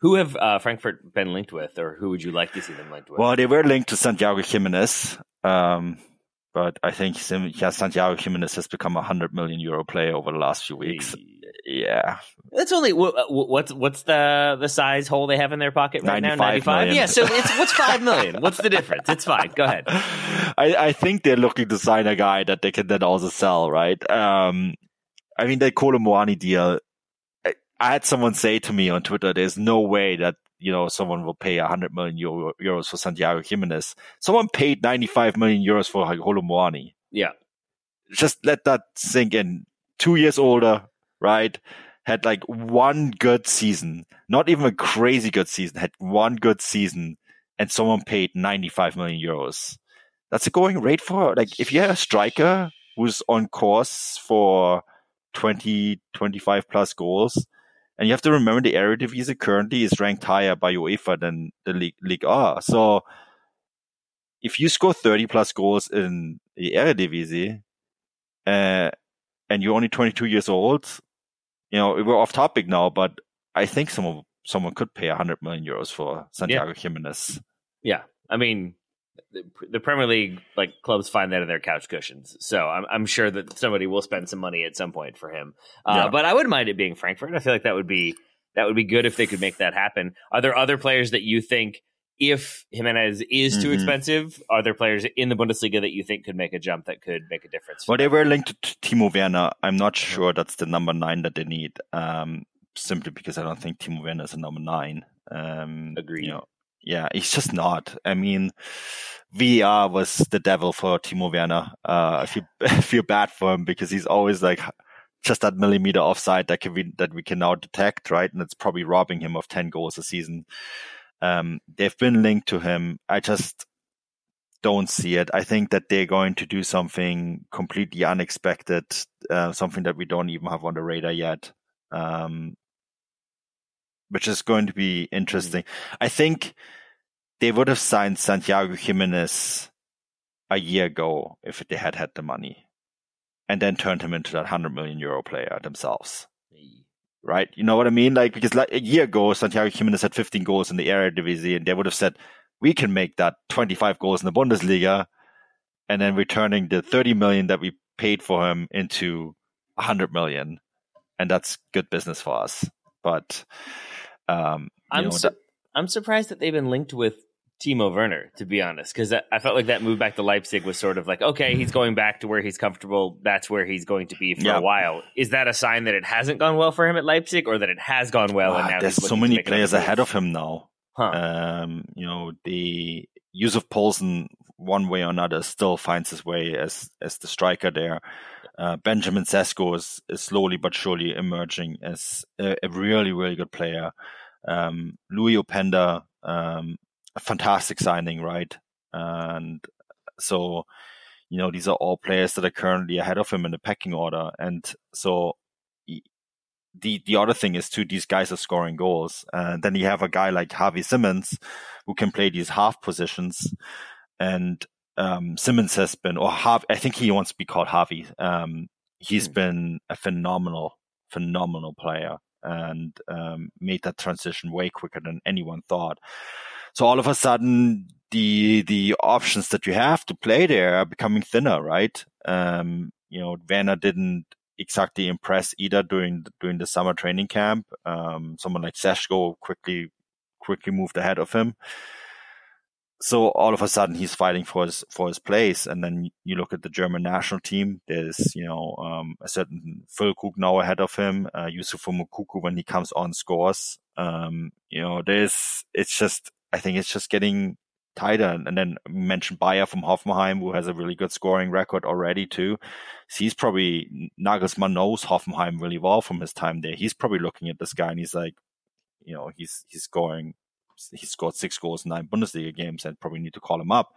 Who have uh, Frankfurt been linked with, or who would you like to see them linked with? Well, they were linked to Santiago Gimenez, um, but I think yeah, Santiago Gimenez has become a hundred million euro player over the last few weeks. Yeah, that's only what's what's the the size hole they have in their pocket right now? Ninety five. Yeah, so it's what's five million? What's the difference? It's fine. Go ahead. I, I think they're looking to sign a guy that they can then also sell, right? Um, I mean, they call Kolo Muani deal I had someone say to me on Twitter, "There's no way that you know someone will pay 100 million Euro, euros for Santiago Gimenez. Someone paid 95 million euros for Kolo Muani. Yeah, just let that sink in. Two years older, right? Had like one good season, not even a crazy good season. Had one good season, and someone paid 95 million euros. That's a going rate for like if you have a striker who's on course for 20, 25 plus goals and you have to remember the Eredivisie currently is ranked higher by UEFA than the League, League R. So if you score 30 plus goals in the Eredivisie, uh, and you're only 22 years old, you know, we're off topic now, but I think someone someone could pay 100 million euros for Santiago yeah. Gimenez. Yeah. I mean, the, Premier League like clubs find that in their couch cushions. So I'm, I'm sure that somebody will spend some money at some point for him. Uh, yeah. But I wouldn't mind it being Frankfurt. I feel like that would be that would be good if they could make that happen. Are there other players that you think, if Gimenez is too mm-hmm. expensive, are there players in the Bundesliga that you think could make a jump that could make a difference? Well, they were linked to Timo Werner. I'm not sure that's the number nine that they need. Um, simply because I don't think Timo Werner is a number nine. Um, Agreed. You know, yeah, he's just not. I mean, VR was the devil for Timo Werner. Uh, I feel I feel bad for him because he's always like just that millimeter offside that can be, that we can now detect, right? And it's probably robbing him of ten goals a season. Um, they've been linked to him. I just don't see it. I think that they're going to do something completely unexpected, uh, something that we don't even have on the radar yet, um, which is going to be interesting. Mm-hmm. I think they would have signed Santiago Gimenez a year ago if they had had the money and then turned him into that 100 million euro player themselves. Right? You know what I mean? Like, because like a year ago, Santiago Gimenez had 15 goals in the Eredivisie and they would have said, we can make that 25 goals in the Bundesliga and then returning the 30 million that we paid for him into 100 million. And that's good business for us. But, um, I'm, su- that- I'm surprised that they've been linked with Timo Werner, to be honest, because I felt like that move back to Leipzig was sort of like, okay, he's going back to where he's comfortable. That's where he's going to be for a while. Is that a sign that it hasn't gone well for him at Leipzig, or that it has gone well? and now there's so many players ahead of him now. Huh. Um, you know, the Yussuf Poulsen, one way or another, still finds his way as as the striker there. Uh, Benjamin Sesko is, is slowly but surely emerging as a, a really, really good player. Um, Loïs Openda, um, a fantastic signing, right? And so, you know, these are all players that are currently ahead of him in the pecking order. And so the the other thing is too, these guys are scoring goals. And then you have a guy like Xavi Simons who can play these half positions. And um, Simons has been, or Xavi I think he wants to be called Xavi Um, he's mm. been a phenomenal, phenomenal player and um, made that transition way quicker than anyone thought. So all of a sudden, the the options that you have to play there are becoming thinner, right? Um, you know, Werner didn't exactly impress either during during the summer training camp. Um, someone like Sesko quickly quickly moved ahead of him. So all of a sudden he's fighting for his for his place, and then you look at the German national team. There's you know um, a certain Phil Füllkrug now ahead of him. Uh, Youssoufa Moukoko when he comes on scores. Um, you know there's it's just I think it's just getting tighter. And then mentioned Beier from Hoffenheim, who has a really good scoring record already too. He's probably Nagelsmann knows Hoffenheim really well from his time there. He's probably looking at this guy and he's like, you know, he's he's scoring. He scored six goals in nine Bundesliga games, and probably need to call him up,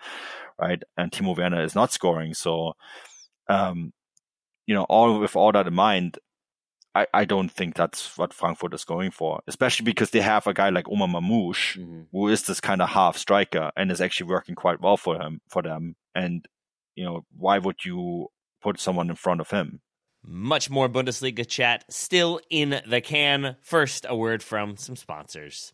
right? And Timo Werner is not scoring, so um, you know, all with all that in mind, I, I don't think that's what Frankfurt is going for, especially because they have a guy like Omar Marmoush, mm-hmm. who is this kind of half striker and is actually working quite well for him for them. And you know, why would you put someone in front of him? Much more Bundesliga chat still in the can. First, a word from some sponsors.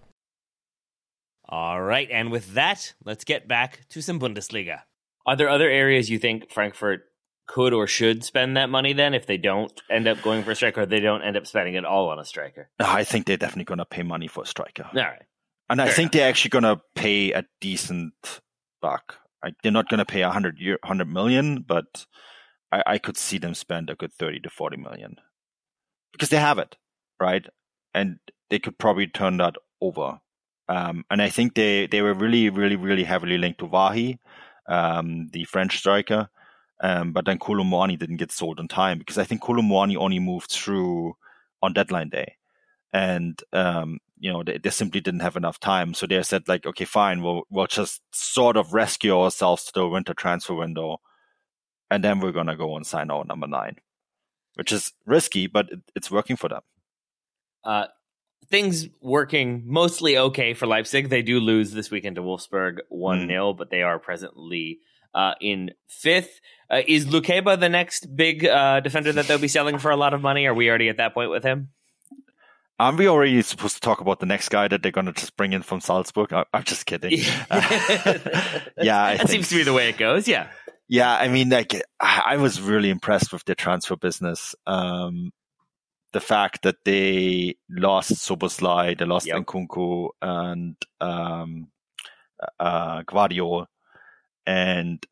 All right, and with that, let's get back to some Bundesliga. Are there other areas you think Frankfurt could or should spend that money then if they don't end up going for a striker or they don't end up spending it all on a striker? I think they're definitely going to pay money for a striker. All right. And I think they're actually going to pay a decent buck. I, they're not going to pay 100, year, 100 million, but I, I could see them spend a good 30 to 40 million because they have it, right? And they could probably turn that over. Um, and I think they, they were really, really, really heavily linked to Wahi, um, the French striker. Um, but then Kolo Muani didn't get sold on time because I think Kolo Muani only moved through on deadline day. And um, you know they, they simply didn't have enough time so they said like okay fine we'll we'll just sort of rescue ourselves to the winter transfer window and then we're gonna go and sign our number nine, which is risky, but it, it's working for them. Uh, things working mostly okay for Leipzig. They do lose this weekend to Wolfsburg 1 0, mm. but they are presently uh, in fifth. Uh, is Lukeba the next big uh, defender that they'll be selling for a lot of money? Are we already at that point with him? Are we already supposed to talk about the next guy that they're going to just bring in from Salzburg? I, am just kidding. yeah, I that think. seems to be the way it goes. Yeah. Yeah, I mean, like I was really impressed with their transfer business. Um, the fact that they lost Szoboszlai, they lost yep. Nkunku and um, uh, and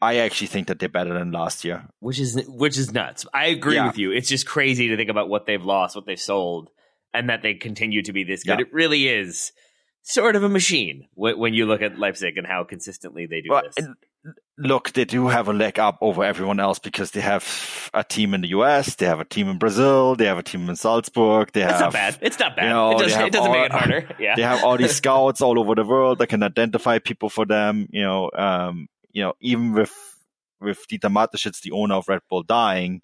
I actually think that they're better than last year, which is which is nuts. I agree yeah. with you. It's just crazy to think about what they've lost, what they've sold, and that they continue to be this good. Yeah. It really is sort of a machine when you look at Leipzig and how consistently they do well, this look, they do have a leg up over everyone else because they have a team in the US, they have a team in Brazil, they have a team in Salzburg. They That's have, not bad. It's not bad. You know, it, does, it doesn't all, make it harder. Yeah. They have all these scouts all over the world that can identify people for them. You know, um, you know, even with with Dieter Mateschitz, the owner of Red Bull, dying,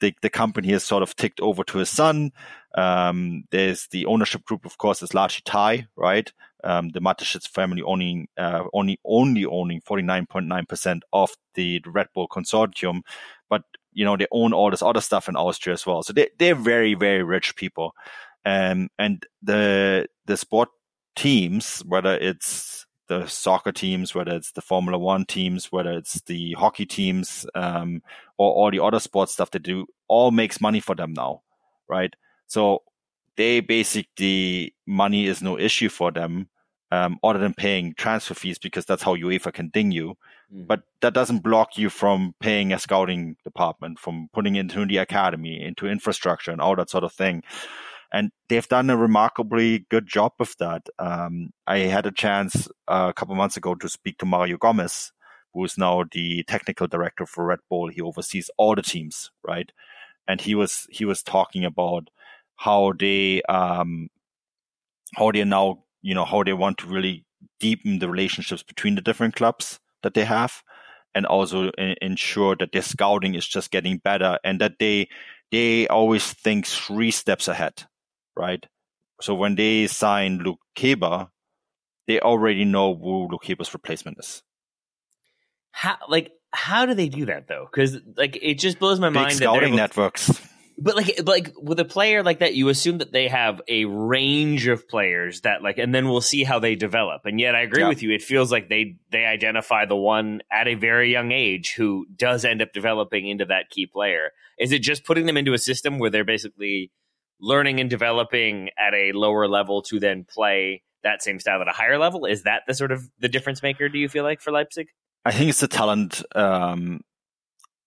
the the company has sort of ticked over to his son. Um, there's the ownership group, of course, is largely Thai, right? Um, the Mateschitz family owning uh, only only owning 49.9% of the Red Bull consortium, but you know they own all this other stuff in Austria as well. So they they're very very rich people, um, and the the sport teams, whether it's the soccer teams, whether it's the Formula One teams, whether it's the hockey teams, um, or all the other sports stuff they do, all makes money for them now, right? So they basically money is no issue for them um, other than paying transfer fees because that's how UEFA can ding you. Mm. But that doesn't block you from paying a scouting department, from putting into the academy, into infrastructure, and all that sort of thing. And they've done a remarkably good job with that. Um, I had a chance uh, a couple months ago to speak to Mario Gomez, who is now the technical director for Red Bull. He oversees all the teams, right? And he was he was talking about how they um, how they now you know how they want to really deepen the relationships between the different clubs that they have and also ensure that their scouting is just getting better and that they they always think three steps ahead right? So when they sign Luke Keber, they already know who Lukeba's replacement is. How like how do they do that though? Because like it just blows my Big mind scouting networks but like like with a player like that you assume that they have a range of players that like and then we'll see how they develop. And yet i agree yeah. with you. It feels like they they identify the one at a very young age who does end up developing into that key player. Is it just putting them into a system where they're basically learning and developing at a lower level to then play that same style at a higher level? Is that the sort of the difference maker do you feel like for leipzig? I think it's the talent um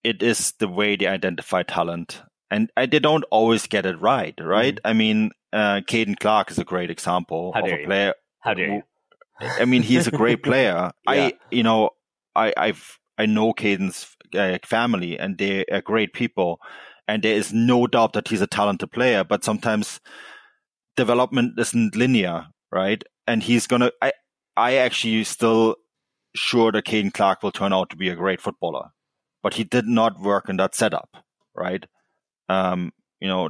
it is the way they identify talent and I, they don't always get it right, right? Mm-hmm. I mean, uh, Caden Clark is a great example How of a player. How dare you? I mean, he's a great player. yeah. I, you know, I, I've I know Caden's uh, family, and they are great people, and there is no doubt that he's a talented player. But sometimes development isn't linear, right? And he's gonna. I I actually still sure that Caden Clark will turn out to be a great footballer, but he did not work in that setup, right? Um, you know,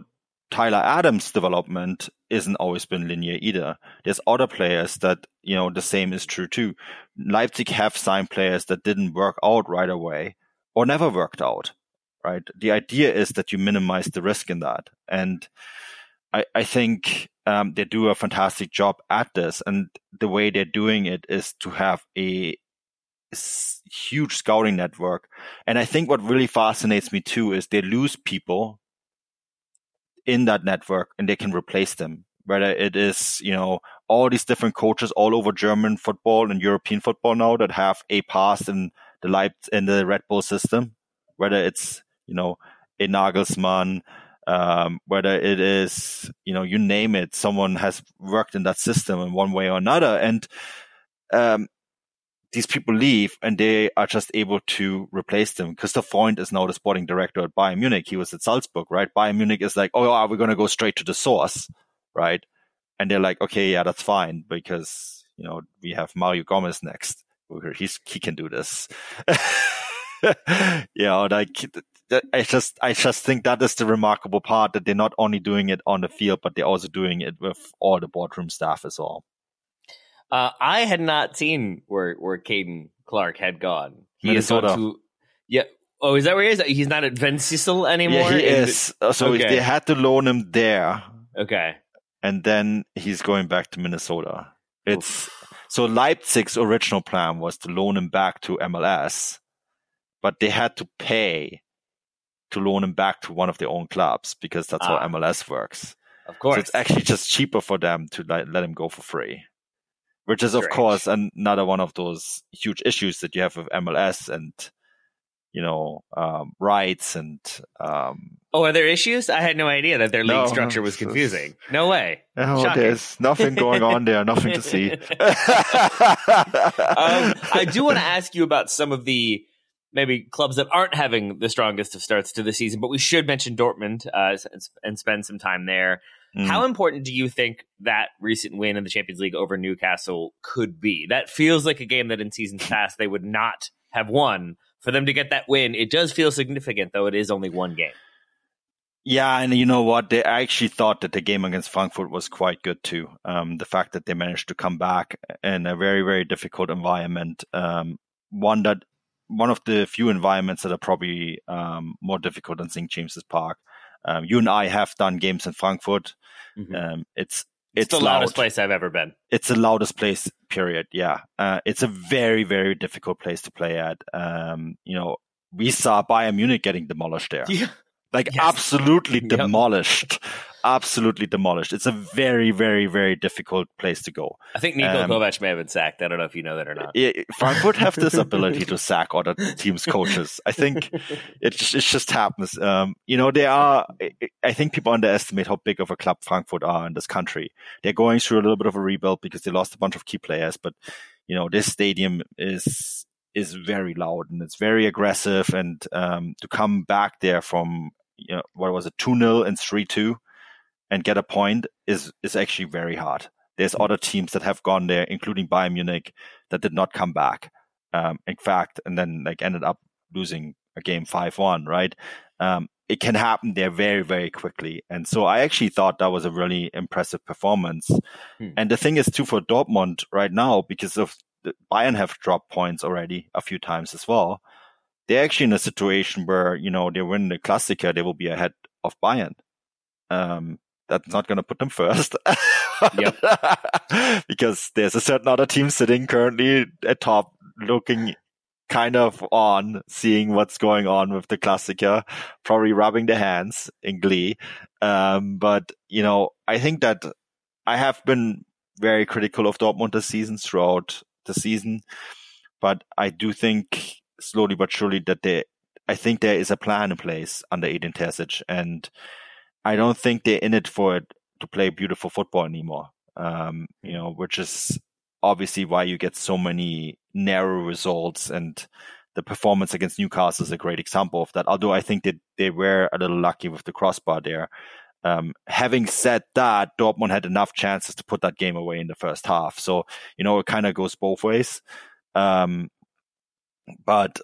Tyler Adams' development isn't always been linear either. There's other players that, you know, the same is true too. Leipzig have signed players that didn't work out right away or never worked out, right? The idea is that you minimize the risk in that. And I, I think um, they do a fantastic job at this. And the way they're doing it is to have a huge scouting network. And I think what really fascinates me too is they lose people in that network and they can replace them. Whether it is, you know, all these different coaches all over German football and European football now that have a pass in the Leip in the Red Bull system, whether it's, you know, a Nagelsmann, um, whether it is, you know, you name it, someone has worked in that system in one way or another. And um, these people leave and they are just able to replace them. Christoph Freund is now the sporting director at Bayern Munich. He was at Salzburg, right? Bayern Munich is like, oh, are we going to go straight to the source, right? And they're like, okay, yeah, that's fine because you know we have Mario Gomez next. He's he can do this. yeah, like I just I just think that is the remarkable part that they're not only doing it on the field, but they're also doing it with all the boardroom staff as well. Uh, I had not seen where where Caden Clark had gone. He Minnesota. is to yeah. Oh, is that where he is? He's not at Venceslas anymore. Yeah, he is. The, so okay. they had to loan him there. Okay. And then he's going back to Minnesota. It's Oof. so Leipzig's original plan was to loan him back to MLS, but they had to pay to loan him back to one of their own clubs because that's ah. how MLS works. Of course. So it's actually just cheaper for them to let, let him go for free. Which is, Strange. of course, another one of those huge issues that you have with MLS and, you know, um, rights and. Um, oh, are there issues? I had no idea that their league no, structure was confusing. No way. Oh, there's nothing going on there, nothing to see. um, I do want to ask you about some of the maybe clubs that aren't having the strongest of starts to the season, but we should mention Dortmund uh, and spend some time there. Mm. How important do you think that recent win in the Champions League over Newcastle could be? That feels like a game that in seasons past they would not have won. For them to get that win, it does feel significant, though it is only one game. Yeah, and you know what? They actually thought that the game against Frankfurt was quite good too. Um, the fact that they managed to come back in a very, very difficult environment, um, one that one of the few environments that are probably um, more difficult than St. James's Park. Um, you and I have done games in Frankfurt. Mm-hmm. Um, it's, it's, it's the loud. loudest place I've ever been. It's the loudest place. Period. Yeah, uh, it's a very very difficult place to play at. Um, you know, we saw Bayern Munich getting demolished there. Yeah. Like yes. absolutely demolished. Yep absolutely demolished. It's a very, very, very difficult place to go. I think Niko um, Kovac may have been sacked. I don't know if you know that or not. It, Frankfurt have this ability to sack other teams' coaches. I think it just, it just happens. Um, you know, they are. I think people underestimate how big of a club Frankfurt are in this country. They're going through a little bit of a rebuild because they lost a bunch of key players, but you know, this stadium is is very loud and it's very aggressive. And um, to come back there from you know what was it two 0 and three two and get a point is is actually very hard. There's mm-hmm. other teams that have gone there, including Bayern Munich, that did not come back. Um, in fact, and then like ended up losing a game five one. Right? Um, it can happen there very very quickly, and so I actually thought that was a really impressive performance. Hmm. And the thing is too for Dortmund right now because of the, Bayern have dropped points already a few times as well. They're actually in a situation where you know they win the Klassiker, they will be ahead of Bayern. Um, that's not going to put them first. because there's a certain other team sitting currently at top looking kind of on seeing what's going on with the Klassiker, probably rubbing their hands in glee. Um, but, you know, I think that I have been very critical of Dortmund this season throughout the season, but I do think slowly but surely that they, I think there is a plan in place under Edin Terzic and I don't think they're in it for it to play beautiful football anymore. Um, you know, which is obviously why you get so many narrow results and the performance against Newcastle is a great example of that. Although I think that they were a little lucky with the crossbar there. Um, having said that, Dortmund had enough chances to put that game away in the first half. So, you know, it kind of goes both ways. Um, but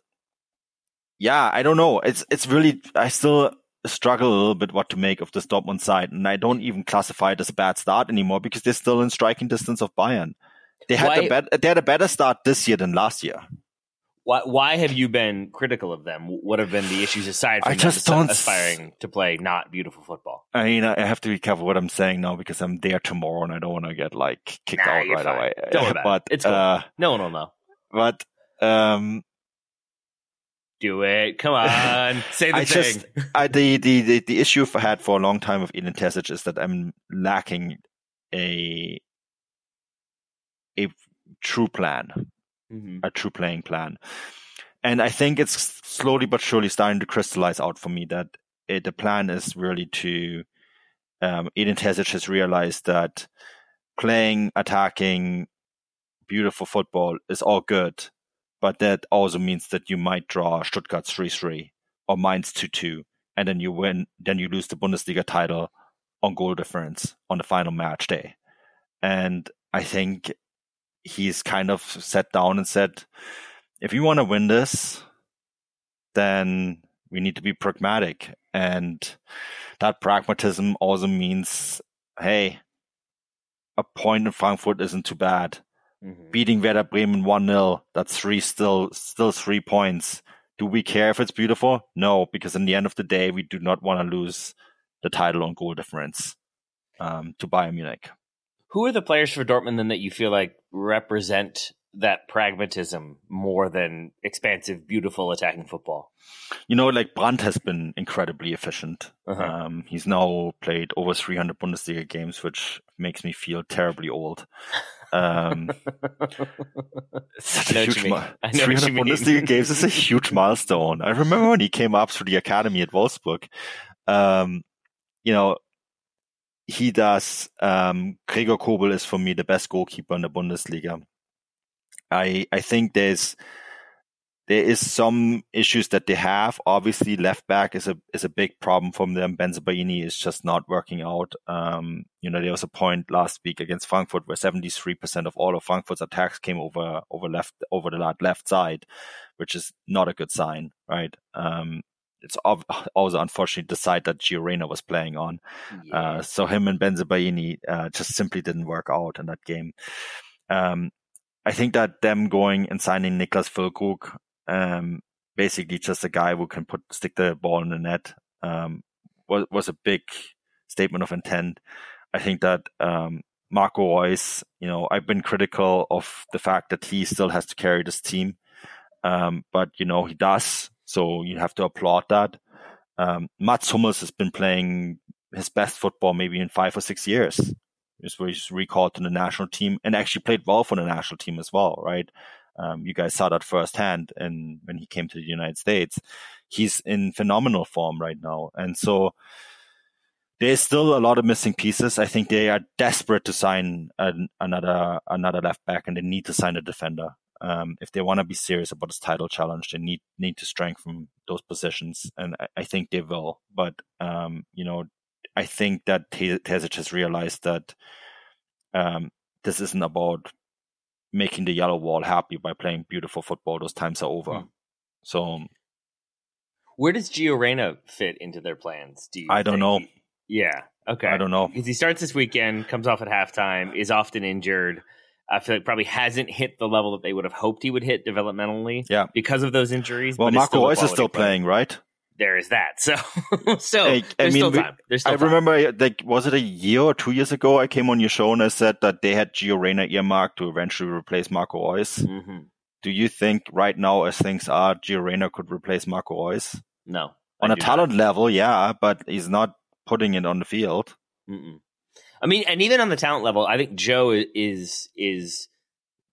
yeah, I don't know. It's, it's really, I still, struggle a little bit what to make of the Dortmund side, and I don't even classify it as a bad start anymore because they're still in striking distance of Bayern. They had a better they had a better start this year than last year. Why, why have you been critical of them? What have been the issues aside from I just don't aspiring to play not beautiful football? I mean, I have to be careful what I'm saying now because I'm there tomorrow and I don't want to get like kicked nah, out right fine. away. Don't worry but, it. It's cool. Uh, no one will know. But um, do it. Come on. Say the I thing. Just, I, the, the, the, the issue I've had for a long time with Edin Terzic is that I'm lacking a a true plan, mm-hmm. a true playing plan. And I think it's slowly but surely starting to crystallize out for me that it, the plan is really to um, Edin Terzic has realized that playing, attacking, beautiful football is all good, but that also means that you might draw Stuttgart 3-3 or Mainz 2-2 and then you win then you lose the Bundesliga title on goal difference on the final match day. And I think he's kind of sat down and said if you want to win this then we need to be pragmatic. And that pragmatism also means, hey, a point in Frankfurt isn't too bad. Mm-hmm. Beating Werder Bremen 1 0, that's three still still three points. Do we care if it's beautiful? No, because in the end of the day, we do not want to lose the title on goal difference um, to Bayern Munich. Who are the players for Dortmund then that you feel like represent that pragmatism more than expansive, beautiful attacking football? You know, like Brandt has been incredibly efficient. Uh-huh. Um, he's now played over 300 Bundesliga games, which makes me feel terribly old. Um, such a huge mi- 300 Bundesliga games is a huge milestone. I remember when he came up through the academy at Wolfsburg. Um, you know, he does. Um, Gregor Kobel is for me the best goalkeeper in the Bundesliga. I I think there's there is some issues that they have. Obviously, left back is a is a big problem for them. Bensebaini is just not working out. Um, you know, there was a point last week against Frankfurt where seventy three percent of all of Frankfurt's attacks came over over left over the left side, which is not a good sign, right? Um, it's also unfortunately the side that Gio Reyna was playing on. Yeah. Uh, so him and Bensebaini uh, just simply didn't work out in that game. Um, I think that them going and signing Niclas Füllkrug, um, basically just a guy who can put stick the ball in the net, um, was was a big statement of intent. I think that um, Marco Reus, you know, I've been critical of the fact that he still has to carry this team, um, but you know he does, so you have to applaud that. Um, Mats Hummels has been playing his best football maybe in five or six years where he's recalled to the national team and actually played well for the national team as well, right? Um, you guys saw that firsthand and when he came to the United States. He's in phenomenal form right now. And so there's still a lot of missing pieces. I think they are desperate to sign an, another another left back and they need to sign a defender. Um, if they want to be serious about this title challenge, they need need to strengthen those positions, and I, I think they will. But um, you know, I think that Terzic has realized that um, this isn't about making the yellow wall happy by playing beautiful football. Those times are over. Mm. So, where does Gio Reyna fit into their plans? Do you I don't know. Yeah. Okay. I don't know because he starts this weekend, comes off at halftime, is often injured. I feel like probably hasn't hit the level that they would have hoped he would hit developmentally. Yeah. Because of those injuries. Well, Marco Reus is still player. playing, right? There is that. So, so I, there's mean, still time. There's still I time. remember, like, was it a year or two years ago? I came on your show and I said that they had Gio Reyna earmarked to eventually replace Marco Reus. Mm-hmm. Do you think right now, as things are, Gio Reyna could replace Marco Reus? No. On a talent not. level, yeah, but he's not putting it on the field. Mm-mm. I mean, and even on the talent level, I think Joe is is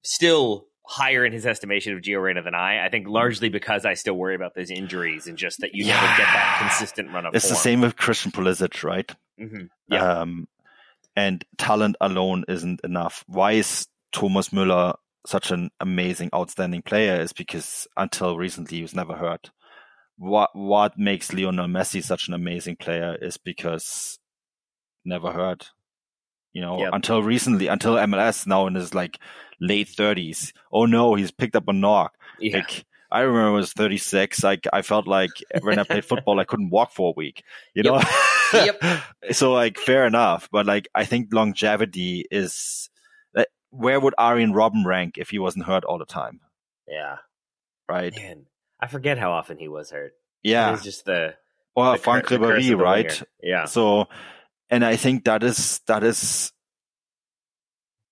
still higher in his estimation of Gio Reyna than I. I think largely because I still worry about those injuries and just that you yeah. never get that consistent run of. It's form. the same with Christian Pulisic, right? Mm-hmm. Yeah. Um, and talent alone isn't enough. Why is Thomas Müller such an amazing, outstanding player? Is because until recently he was never hurt. What what makes Lionel Messi such an amazing player is because never hurt. You know, yep. until recently, until MLS now in his like late thirties. Oh no, he's picked up a knock. Yeah. Like I remember I was 36. Like I felt like when I played football, I couldn't walk for a week. You know. Yep. yep. so like fair enough, but like I think longevity is. Like, where would Arjen Robben rank if he wasn't hurt all the time? Yeah. Right. Man, I forget how often he was hurt. Yeah. It's just the. Well, Frank Ribéry, right? Yeah. So and I think that is that is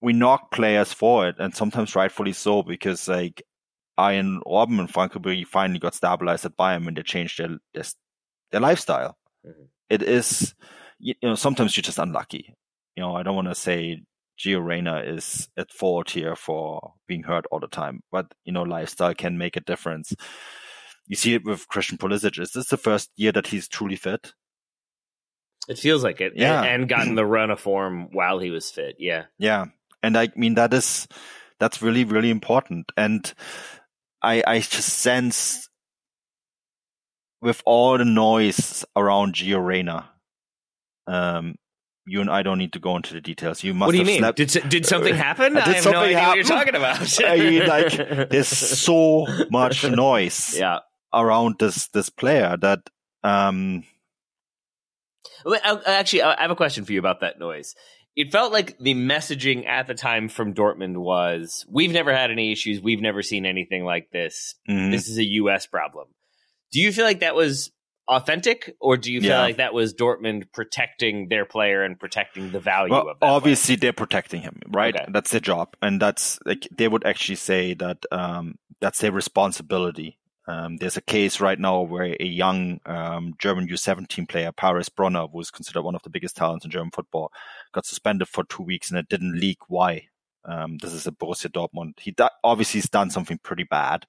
we knock players for it, and sometimes rightfully so, because like Arjen Robben and Frank Ribéry finally got stabilized at Bayern when they changed their their, their lifestyle. Mm-hmm. It is, you know, sometimes you're just unlucky. You know, I don't want to say Gio Reyna is at fault here for being hurt all the time, but you know, lifestyle can make a difference. You see it with Christian Pulisic. Is this the first year that he's truly fit? It feels like it. Yeah. And, and gotten the run of form while he was fit. Yeah. Yeah. And I mean, that is, that's really, really important. And I, I just sense with all the noise around Gio Reyna, um, you and I don't need to go into the details. You must. What do you mean? Slept. Did did something happen? did I have no idea happen? what you're talking about. I mean, like there's so much noise. Yeah. around this this player that um actually I have a question for you about that noise. It felt like the messaging at the time from Dortmund was we've never had any issues, we've never seen anything like this. mhm. This is a US problem. Do you feel like that was authentic or do you feel Yeah. like that was Dortmund protecting their player and protecting the value well, of that? obviously they're protecting him, right? Okay. That's their job, and that's like they would actually say that um, that's their responsibility. Um, there's a case right now where a young um, German U17 player, Paris Brunner, who is considered one of the biggest talents in German football, got suspended for two weeks and it didn't leak why. Um, this is a Borussia Dortmund. He obviously has done something pretty bad,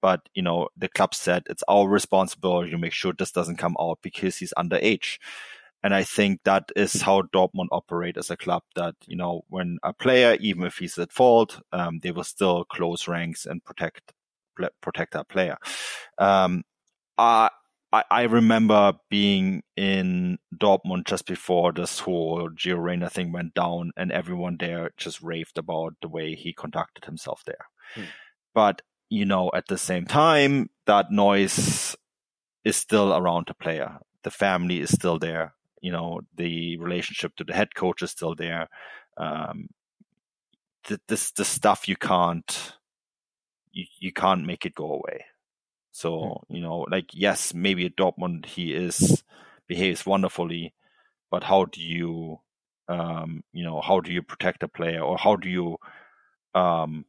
but you know the club said it's our responsibility to make sure this doesn't come out because he's underage. And I think that is how Dortmund operate as a club. That you know, when a player, even if he's at fault, um, they will still close ranks and protect protect that player. Um, I I remember being in Dortmund just before this whole Gio Reyna thing went down, and everyone there just raved about the way he conducted himself there. Hmm. But you know, at the same time, that noise is still around the player. The family is still there. You know, the relationship to the head coach is still there. Um, th- this the stuff you can't you, you can't make it go away. So you know, like yes, maybe at Dortmund he is behaves wonderfully, but how do you, um, you know, how do you protect a player, or how do you, um,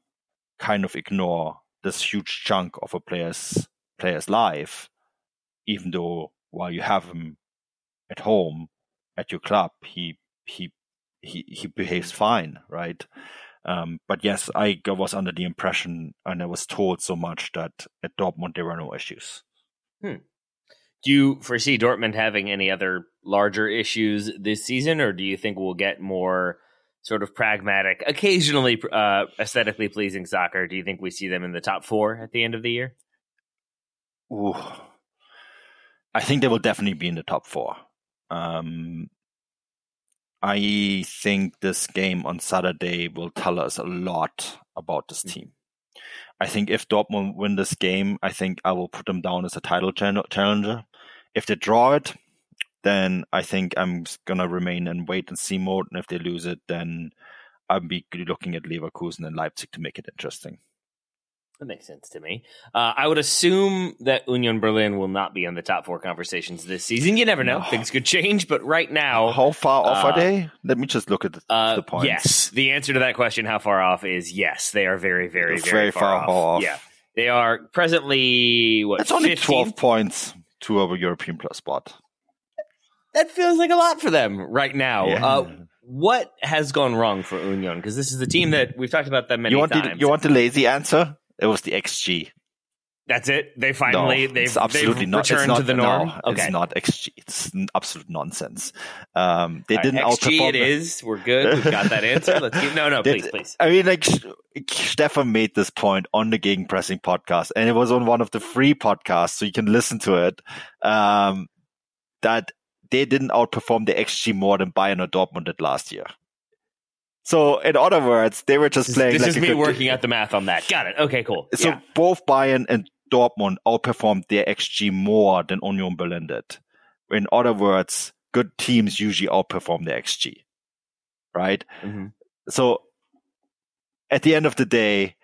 kind of ignore this huge chunk of a player's player's life, even though while you have him at home at your club, he he he he behaves fine, right? Um, but yes, I was under the impression, and I was told so much that at Dortmund there were no issues. Do you foresee Dortmund having any other larger issues this season, or do you think we'll get more sort of pragmatic, occasionally uh, aesthetically pleasing soccer? Do you think we see them in the top four at the end of the year? Ooh. I think they will definitely be in the top four. Um, I think this game on Saturday will tell us a lot about this hmm. team. I think if Dortmund win this game, I think I will put them down as a title challenger. If they draw it, then I think I'm going to remain in wait and see mode. And if they lose it, then I'll be looking at Leverkusen and Leipzig to make it interesting. That makes sense to me. Uh, I would assume that Union Berlin will not be in the top four conversations this season. You never know; No. things could change. But right now, How far off uh, are they? Let me just look at the, Uh, the points. Yes. The answer to that question, how far off, is yes. They are very, very, It's very, far, off. off. Yeah. They are presently, what, It's only 15th? 12 points to a European plus spot. That feels like a lot for them right now. Yeah. Uh, what has gone wrong for Union? Because this is a team that we've talked about them many you want times. the you want the lazy answer? It was the XG. That's it. They finally no, they've, absolutely they've not. Returned not to the norm. No, okay, it's not XG. It's absolute nonsense. Um, they right, didn't XG outperform. It is. We're good. We've got that answer. Let's keep. No, no, They- please, please. I mean, like Stefan made this point on the Gegenpressing podcast, and it was on one of the free podcasts, so you can listen to it. Um, that they didn't outperform the XG more than Bayern or Dortmund did last year. So, in other words, they were just This, playing this like is me good- working out the math on that. Got it. Okay, cool. So yeah. both Bayern and Dortmund outperformed their XG more than Union Berlin did. In other words, good teams usually outperform their XG, right? Mhm. So at the end of the day,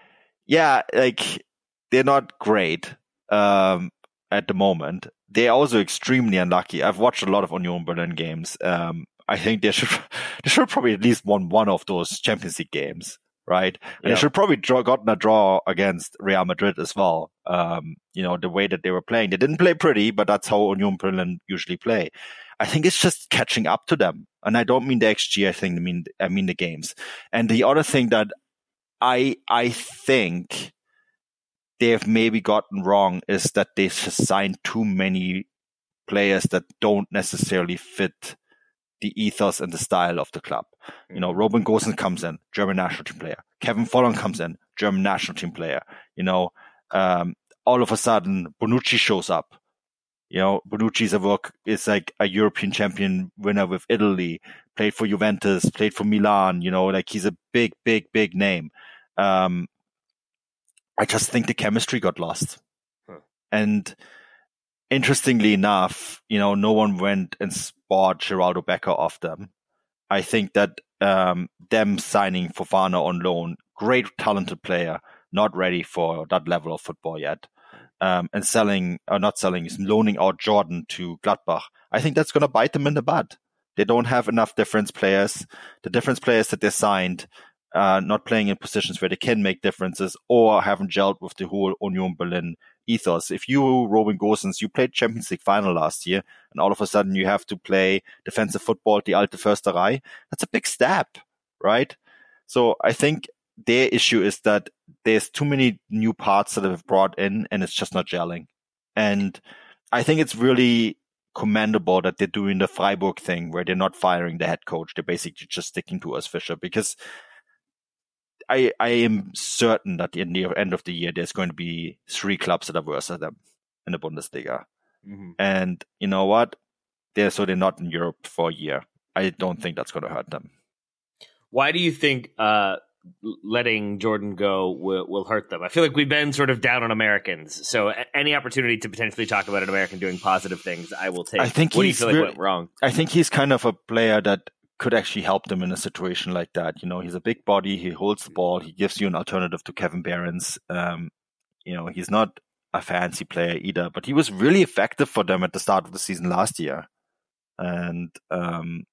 yeah, like they're not great um, at the moment. They're also extremely unlucky. I've watched a lot of Union Berlin games. Um, I think they should they should probably at least won one of those Champions League games, right? And Yeah. they should probably draw gotten a draw against Real Madrid as well. Um, you know the way that they were playing, they didn't play pretty, but that's how Union Berlin usually play. I think it's just catching up to them, and I don't mean the XG. I think I mean I mean the games. And the other thing that I I think they have maybe gotten wrong is that they just signed too many players that don't necessarily fit the ethos and the style of the club. You know, Robin Gosens comes in, German national team player. Kevin Volland comes in, German national team player. You know, um, all of a sudden Bonucci shows up. You know, Bonucci is a work is like a European champion winner with Italy, played for Juventus, played for Milan, you know, like he's a big, big, big name. Um, I just think the chemistry got lost. Huh. And interestingly enough, you know, no one went and bought Sheraldo Becker off them. I think that um, them signing Fofana on loan, great talented player, not ready for that level of football yet, um, and selling or not selling is loaning out Jordan to Gladbach. I think that's going to bite them in the butt. They don't have enough difference players. The difference players that they signed uh, not playing in positions where they can make differences or haven't gelled with the whole Union Berlin ethos. If you, Robin Gosens, you played Champions League final last year, and all of a sudden you have to play defensive football, the alte Försterei, that's a big step, right? So I think their issue is that there's too many new parts that have brought in, and it's just not gelling. And I think it's really commendable that they're doing the Freiburg thing where they're not firing the head coach. They're basically just sticking to Urs Fischer because I I am certain that in the end of the year there's going to be three clubs that are worse than them in the Bundesliga. Mm-hmm. And you know what? They're so they're not in Europe for a year. I don't think that's going to hurt them. Why do you think uh, letting Jordan go will, will, hurt them? I feel like we've been sort of down on Americans, so any opportunity to potentially talk about an American doing positive things, I will take. I think what he's do you feel like went wrong? I think he's kind of a player that could actually help them in a situation like that. You know, he's a big body. He holds the ball. He gives you an alternative to Kevin Behrens. Um, you know, he's not a fancy player either, but he was really effective for them at the start of the season last year. And um,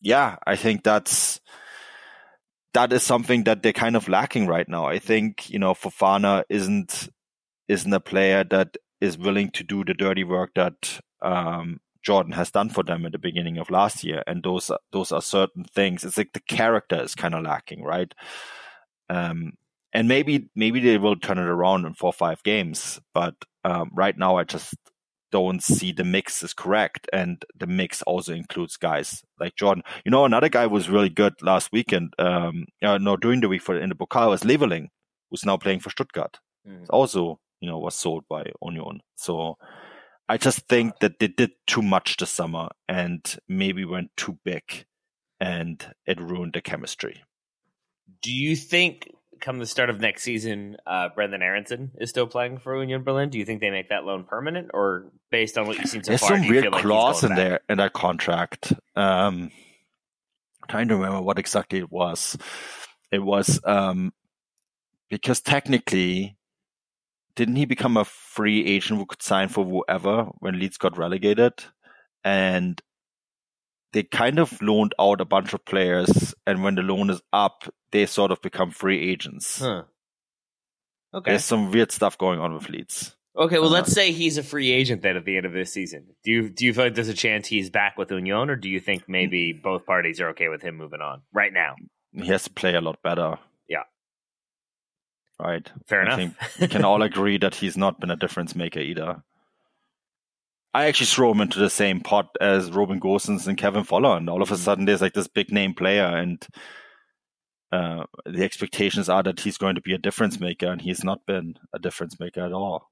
yeah, I think that's that is something that they're kind of lacking right now. I think you know Fofana isn't isn't a player that is willing to do the dirty work that um, Jordan has done for them at the beginning of last year, and those those are certain things. It's like the character is kind of lacking, right? Um, and maybe maybe they will turn it around in four or five games, but um, right now I just don't see the mix is correct, and the mix also includes guys like Jordan. You know, another guy was really good last weekend. Um, uh, no, during the week for in the Pokal was Leweling, who's now playing for Stuttgart. Mm. Also, you know, was sold by Union. So I just think that they did too much this summer and maybe went too big and it ruined the chemistry. Do you think come the start of next season, uh, Brenden Aaronson is still playing for Union Berlin? Do you think they make that loan permanent or based on what you've seen so There's far? There's some weird like clause in back? there in that contract. Um, trying to remember what exactly it was. It was um, because technically didn't he become a free agent who could sign for whoever when Leeds got relegated? And they kind of loaned out a bunch of players, and when the loan is up, they sort of become free agents. Huh. Okay. There's some weird stuff going on with Leeds. Okay, well, uh, let's say he's a free agent then at the end of this season. Do you do you feel like there's a chance he's back with Union, or do you think maybe both parties are okay with him moving on right now? He has to play a lot better right? Fair I enough. think we can all agree that he's not been a difference maker either. I actually throw him into the same pot as Robin Gosens and Kevin Volland. and all of a mm-hmm. sudden there's like this big name player, and uh, the expectations are that he's going to be a difference maker, and he's not been a difference maker at all.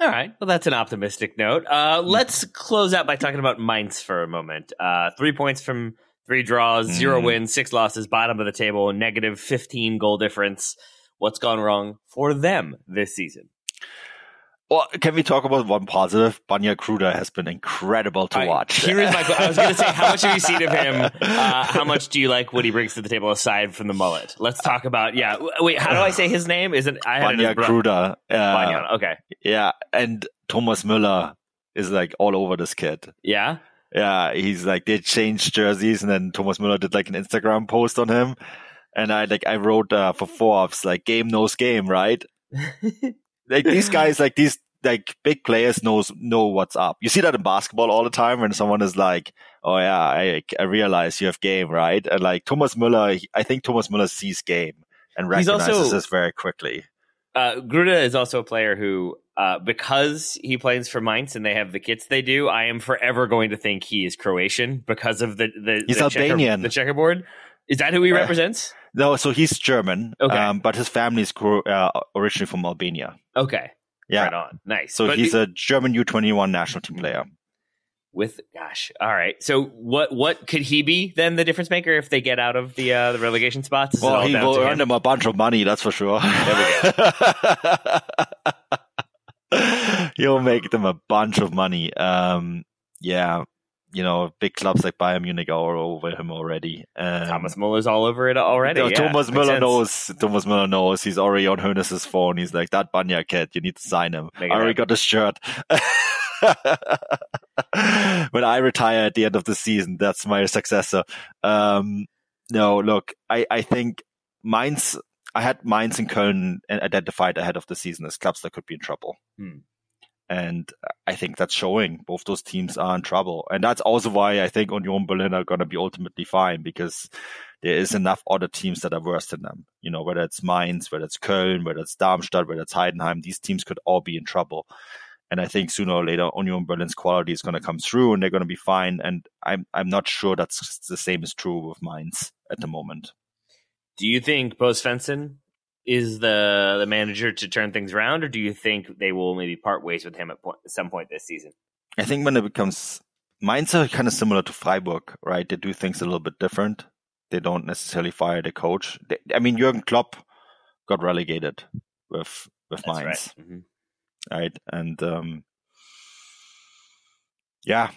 All right. Well, that's an optimistic note. Uh, let's close out by talking about Mainz for a moment. Uh, three points from three draws, zero mm. wins, six losses, bottom of the table, negative 15 goal difference what's gone wrong for them this season. Well, can we talk about one positive? Brajan Gruda has been incredible to watch. Here is my. I was going to say, how much have you seen of him? Uh, how much do you like what he brings to the table aside from the mullet? Let's talk about. Yeah, wait. How do I say his name? Is it I had Brajan Gruda? Uh, Okay. Yeah, and Thomas Müller is like all over this kid. Yeah. Yeah, he's like they changed jerseys, and then Thomas Müller did like an Instagram post on him and I like I wrote uh, for Forbes like game knows game, right? like these guys, like these like big players knows know what's up. You see that in basketball all the time when someone is like, "Oh yeah, I I realize you have game, right?" And like Thomas Müller, I think Thomas Müller sees game and recognizes also, this very quickly. Uh, Gruda is also a player who, uh, because he plays for Mainz and they have the kits they do, I am forever going to think he is Croatian because of the the, He's the Albanian. Checker, the checkerboard. Is that who he represents? No, so he's German. Okay. Um, but his family is uh, originally from Albania. Okay. Yeah. Right on. Nice. So but he's a German U21 national team player. With gosh, all right. So what what could he be then the difference maker if they get out of the uh, the relegation spots? Is well, he will earn them a bunch of money, that's for sure. There we go. he'll make them a bunch of money. Um, yeah, you know, big clubs like Bayern Munich are over him already. Um, Thomas Muller's all over it already. Yeah, Thomas Muller knows. Thomas Muller knows. He's already on Hoeneß's phone. He's like, that Brajan kid, you need to sign him. I already got his shirt. when I retire at the end of the season, that's my successor. Um, no, look, I, I think Mainz, I had Mainz and Köln identified ahead of the season as clubs that could be in trouble. Hmm. And I think that's showing both those teams are in trouble. And that's also why I think Union Berlin are going to be ultimately fine because there is enough other teams that are worse than them. You know, whether it's Mainz, whether it's Köln, whether it's Darmstadt, whether it's Heidenheim, these teams could all be in trouble. And I think sooner or later, Union Berlin's quality is going to come through and they're going to be fine. And I'm, I'm not sure that's the same is true with Mainz at the moment. Do you think Bo Svensson is the the manager to turn things around, or do you think they will maybe part ways with him at, point, at some point this season? I think when it becomes Mainz are kind of similar to Freiburg, right? They do things a little bit different. They don't necessarily fire the coach. They, I mean, Jurgen Klopp got relegated with with That's Mainz, right. Mm-hmm. right? And um, yeah,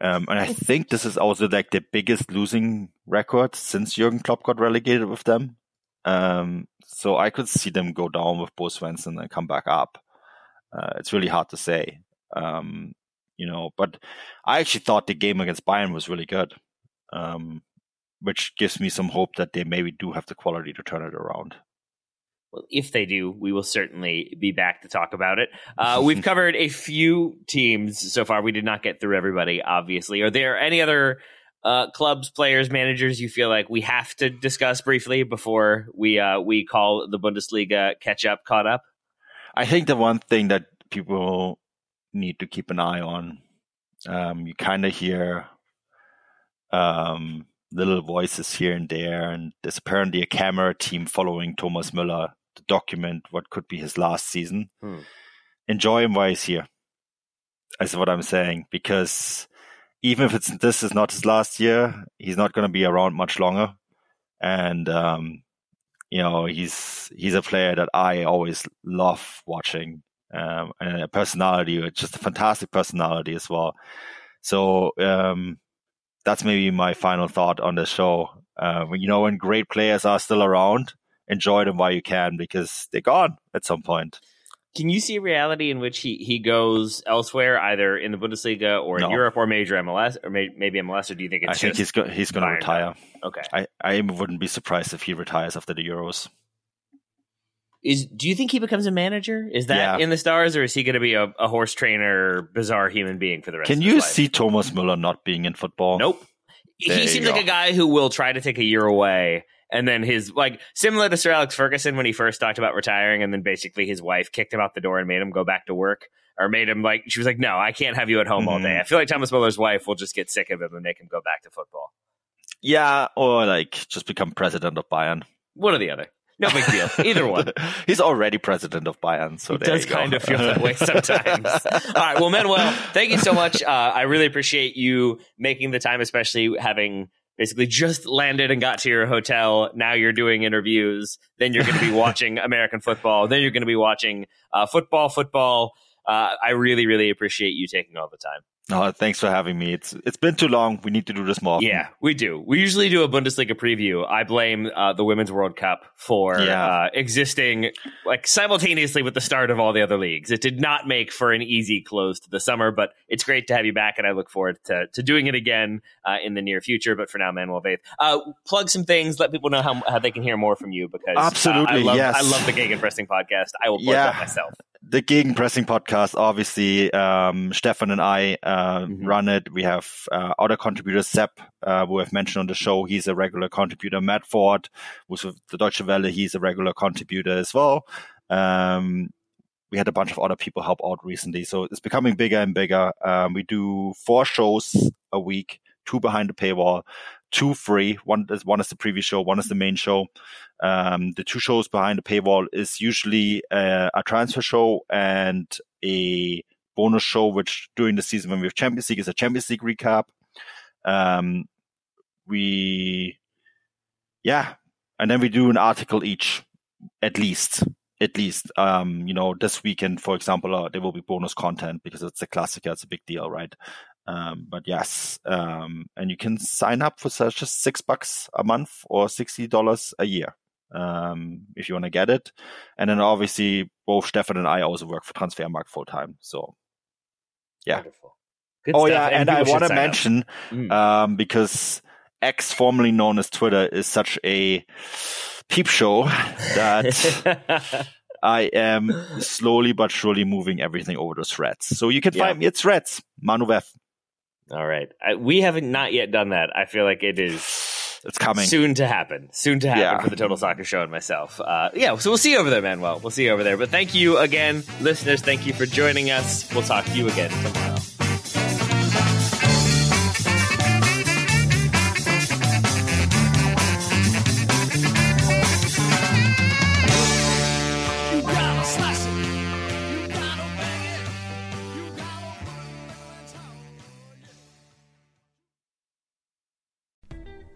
um, and I think this is also like the biggest losing record since Jurgen Klopp got relegated with them. Um, so I could see them go down with Bo Svensson and come back up. Uh, it's really hard to say, um, you know. But I actually thought the game against Bayern was really good, um, which gives me some hope that they maybe do have the quality to turn it around. Well, if they do, we will certainly be back to talk about it. Uh, we've covered a few teams so far. We did not get through everybody, obviously. Are there any other uh, clubs, players, managers you feel like we have to discuss briefly before we uh, we call the Bundesliga catch up, caught up? I think the one thing that people need to keep an eye on, um, you kind of hear um, little voices here and there, and there's apparently a camera team following Thomas Müller to document what could be his last season. Hmm. Enjoy him while he's here. Is what I'm saying because even if it's this is not his last year, he's not going to be around much longer. And um, you know, he's he's a player that I always love watching, um, and a personality, just a fantastic personality as well. So um, that's maybe my final thought on the show. Uh, you know, when great players are still around, enjoy them while you can because they're gone at some point. Can you see a reality in which he, he goes elsewhere, either in the Bundesliga or in no. Europe or major MLS or may, maybe MLS? Or do you think it's I think he's go, he's going to retire. Okay, I, I wouldn't be surprised if he retires after the Euros. Is do you think he becomes a manager? Is that yeah. in the stars, or is he going to be a, a, horse trainer, bizarre human being for the rest? Of the year? Can you see Thomas Müller not being in football? Nope. There he seems like a guy who will try to take a year away and then his like similar to Sir Alex Ferguson when he first talked about retiring, and then basically his wife kicked him out the door and made him go back to work, or made him like she was like, "No, I can't have you at home mm-hmm. all day." Mm-hmm. I feel like Thomas Muller's wife will just get sick of him and make him go back to football. Yeah, or like just become president of Bayern. One or the other. No big deal. Either one. He's already president of Bayern, so it does kind of feel that way sometimes. All right. Well, Manuel, thank you so much. Uh, I really appreciate you making the time, especially having basically just landed and got to your hotel. Now you're doing interviews. Then you're going to be watching American football. Then you're going to be watching uh, football, football. Uh, I really, really appreciate you taking all the time. Oh, thanks for having me. It's it's been too long. We need to do this more. Often. Yeah, we do. We usually do a Bundesliga preview. I blame uh, the Women's World Cup for yeah. uh, existing like simultaneously with the start of all the other leagues. It did not make for an easy close to the summer, but it's great to have you back, and I look forward to to doing it again uh, in the near future. But for now, Manuel Veth, uh, plug some things. Let people know how, how they can hear more from you because uh, absolutely, I love, yes. I love the Gegenpressing podcast. I will plug yeah. that myself the Gegenpressing podcast, obviously, um, Stefan and I uh, mm-hmm. run it. We have uh, other contributors, Seb, uh, who I've mentioned on the show. He's a regular contributor. Matt Ford, who's with the Deutsche Welle, he's a regular contributor as well. Um, we had a bunch of other people help out recently. So it's becoming bigger and bigger. Um, we do four shows a week, two behind the paywall two free. One is one is the previous show, one is the main show. Um, the two shows behind the paywall is usually uh, a transfer show and a bonus show, which during the season when we have Champions League is a Champions League recap. Um, we, yeah, and then we do an article each, at least. at least. Um, you know, this weekend, for example, uh, there will be bonus content because it's a classic. It's a big deal, right? Um, but yes, um, and you can sign up for such just six bucks a month or sixty dollars a year um, if you want to get it. And then obviously both Stefan and I also work for Transfermarkt full time. So yeah. Wonderful. Good oh stuff. yeah, and, I want to should sign up. mention Mm. um, because X, formerly known as Twitter, is such a peep show that I am slowly but surely moving everything over to Threads. So you can Yeah. find me at Threads, Manu Veth. All right. I, we haven't not yet done that. I feel like it is It's coming. soon to happen. Soon to happen Yeah. for the Total Soccer Show and myself. Uh, yeah, so we'll see you over there, Manuel. We'll see you over there. But thank you again, listeners. Thank you for joining us. We'll talk to you again tomorrow.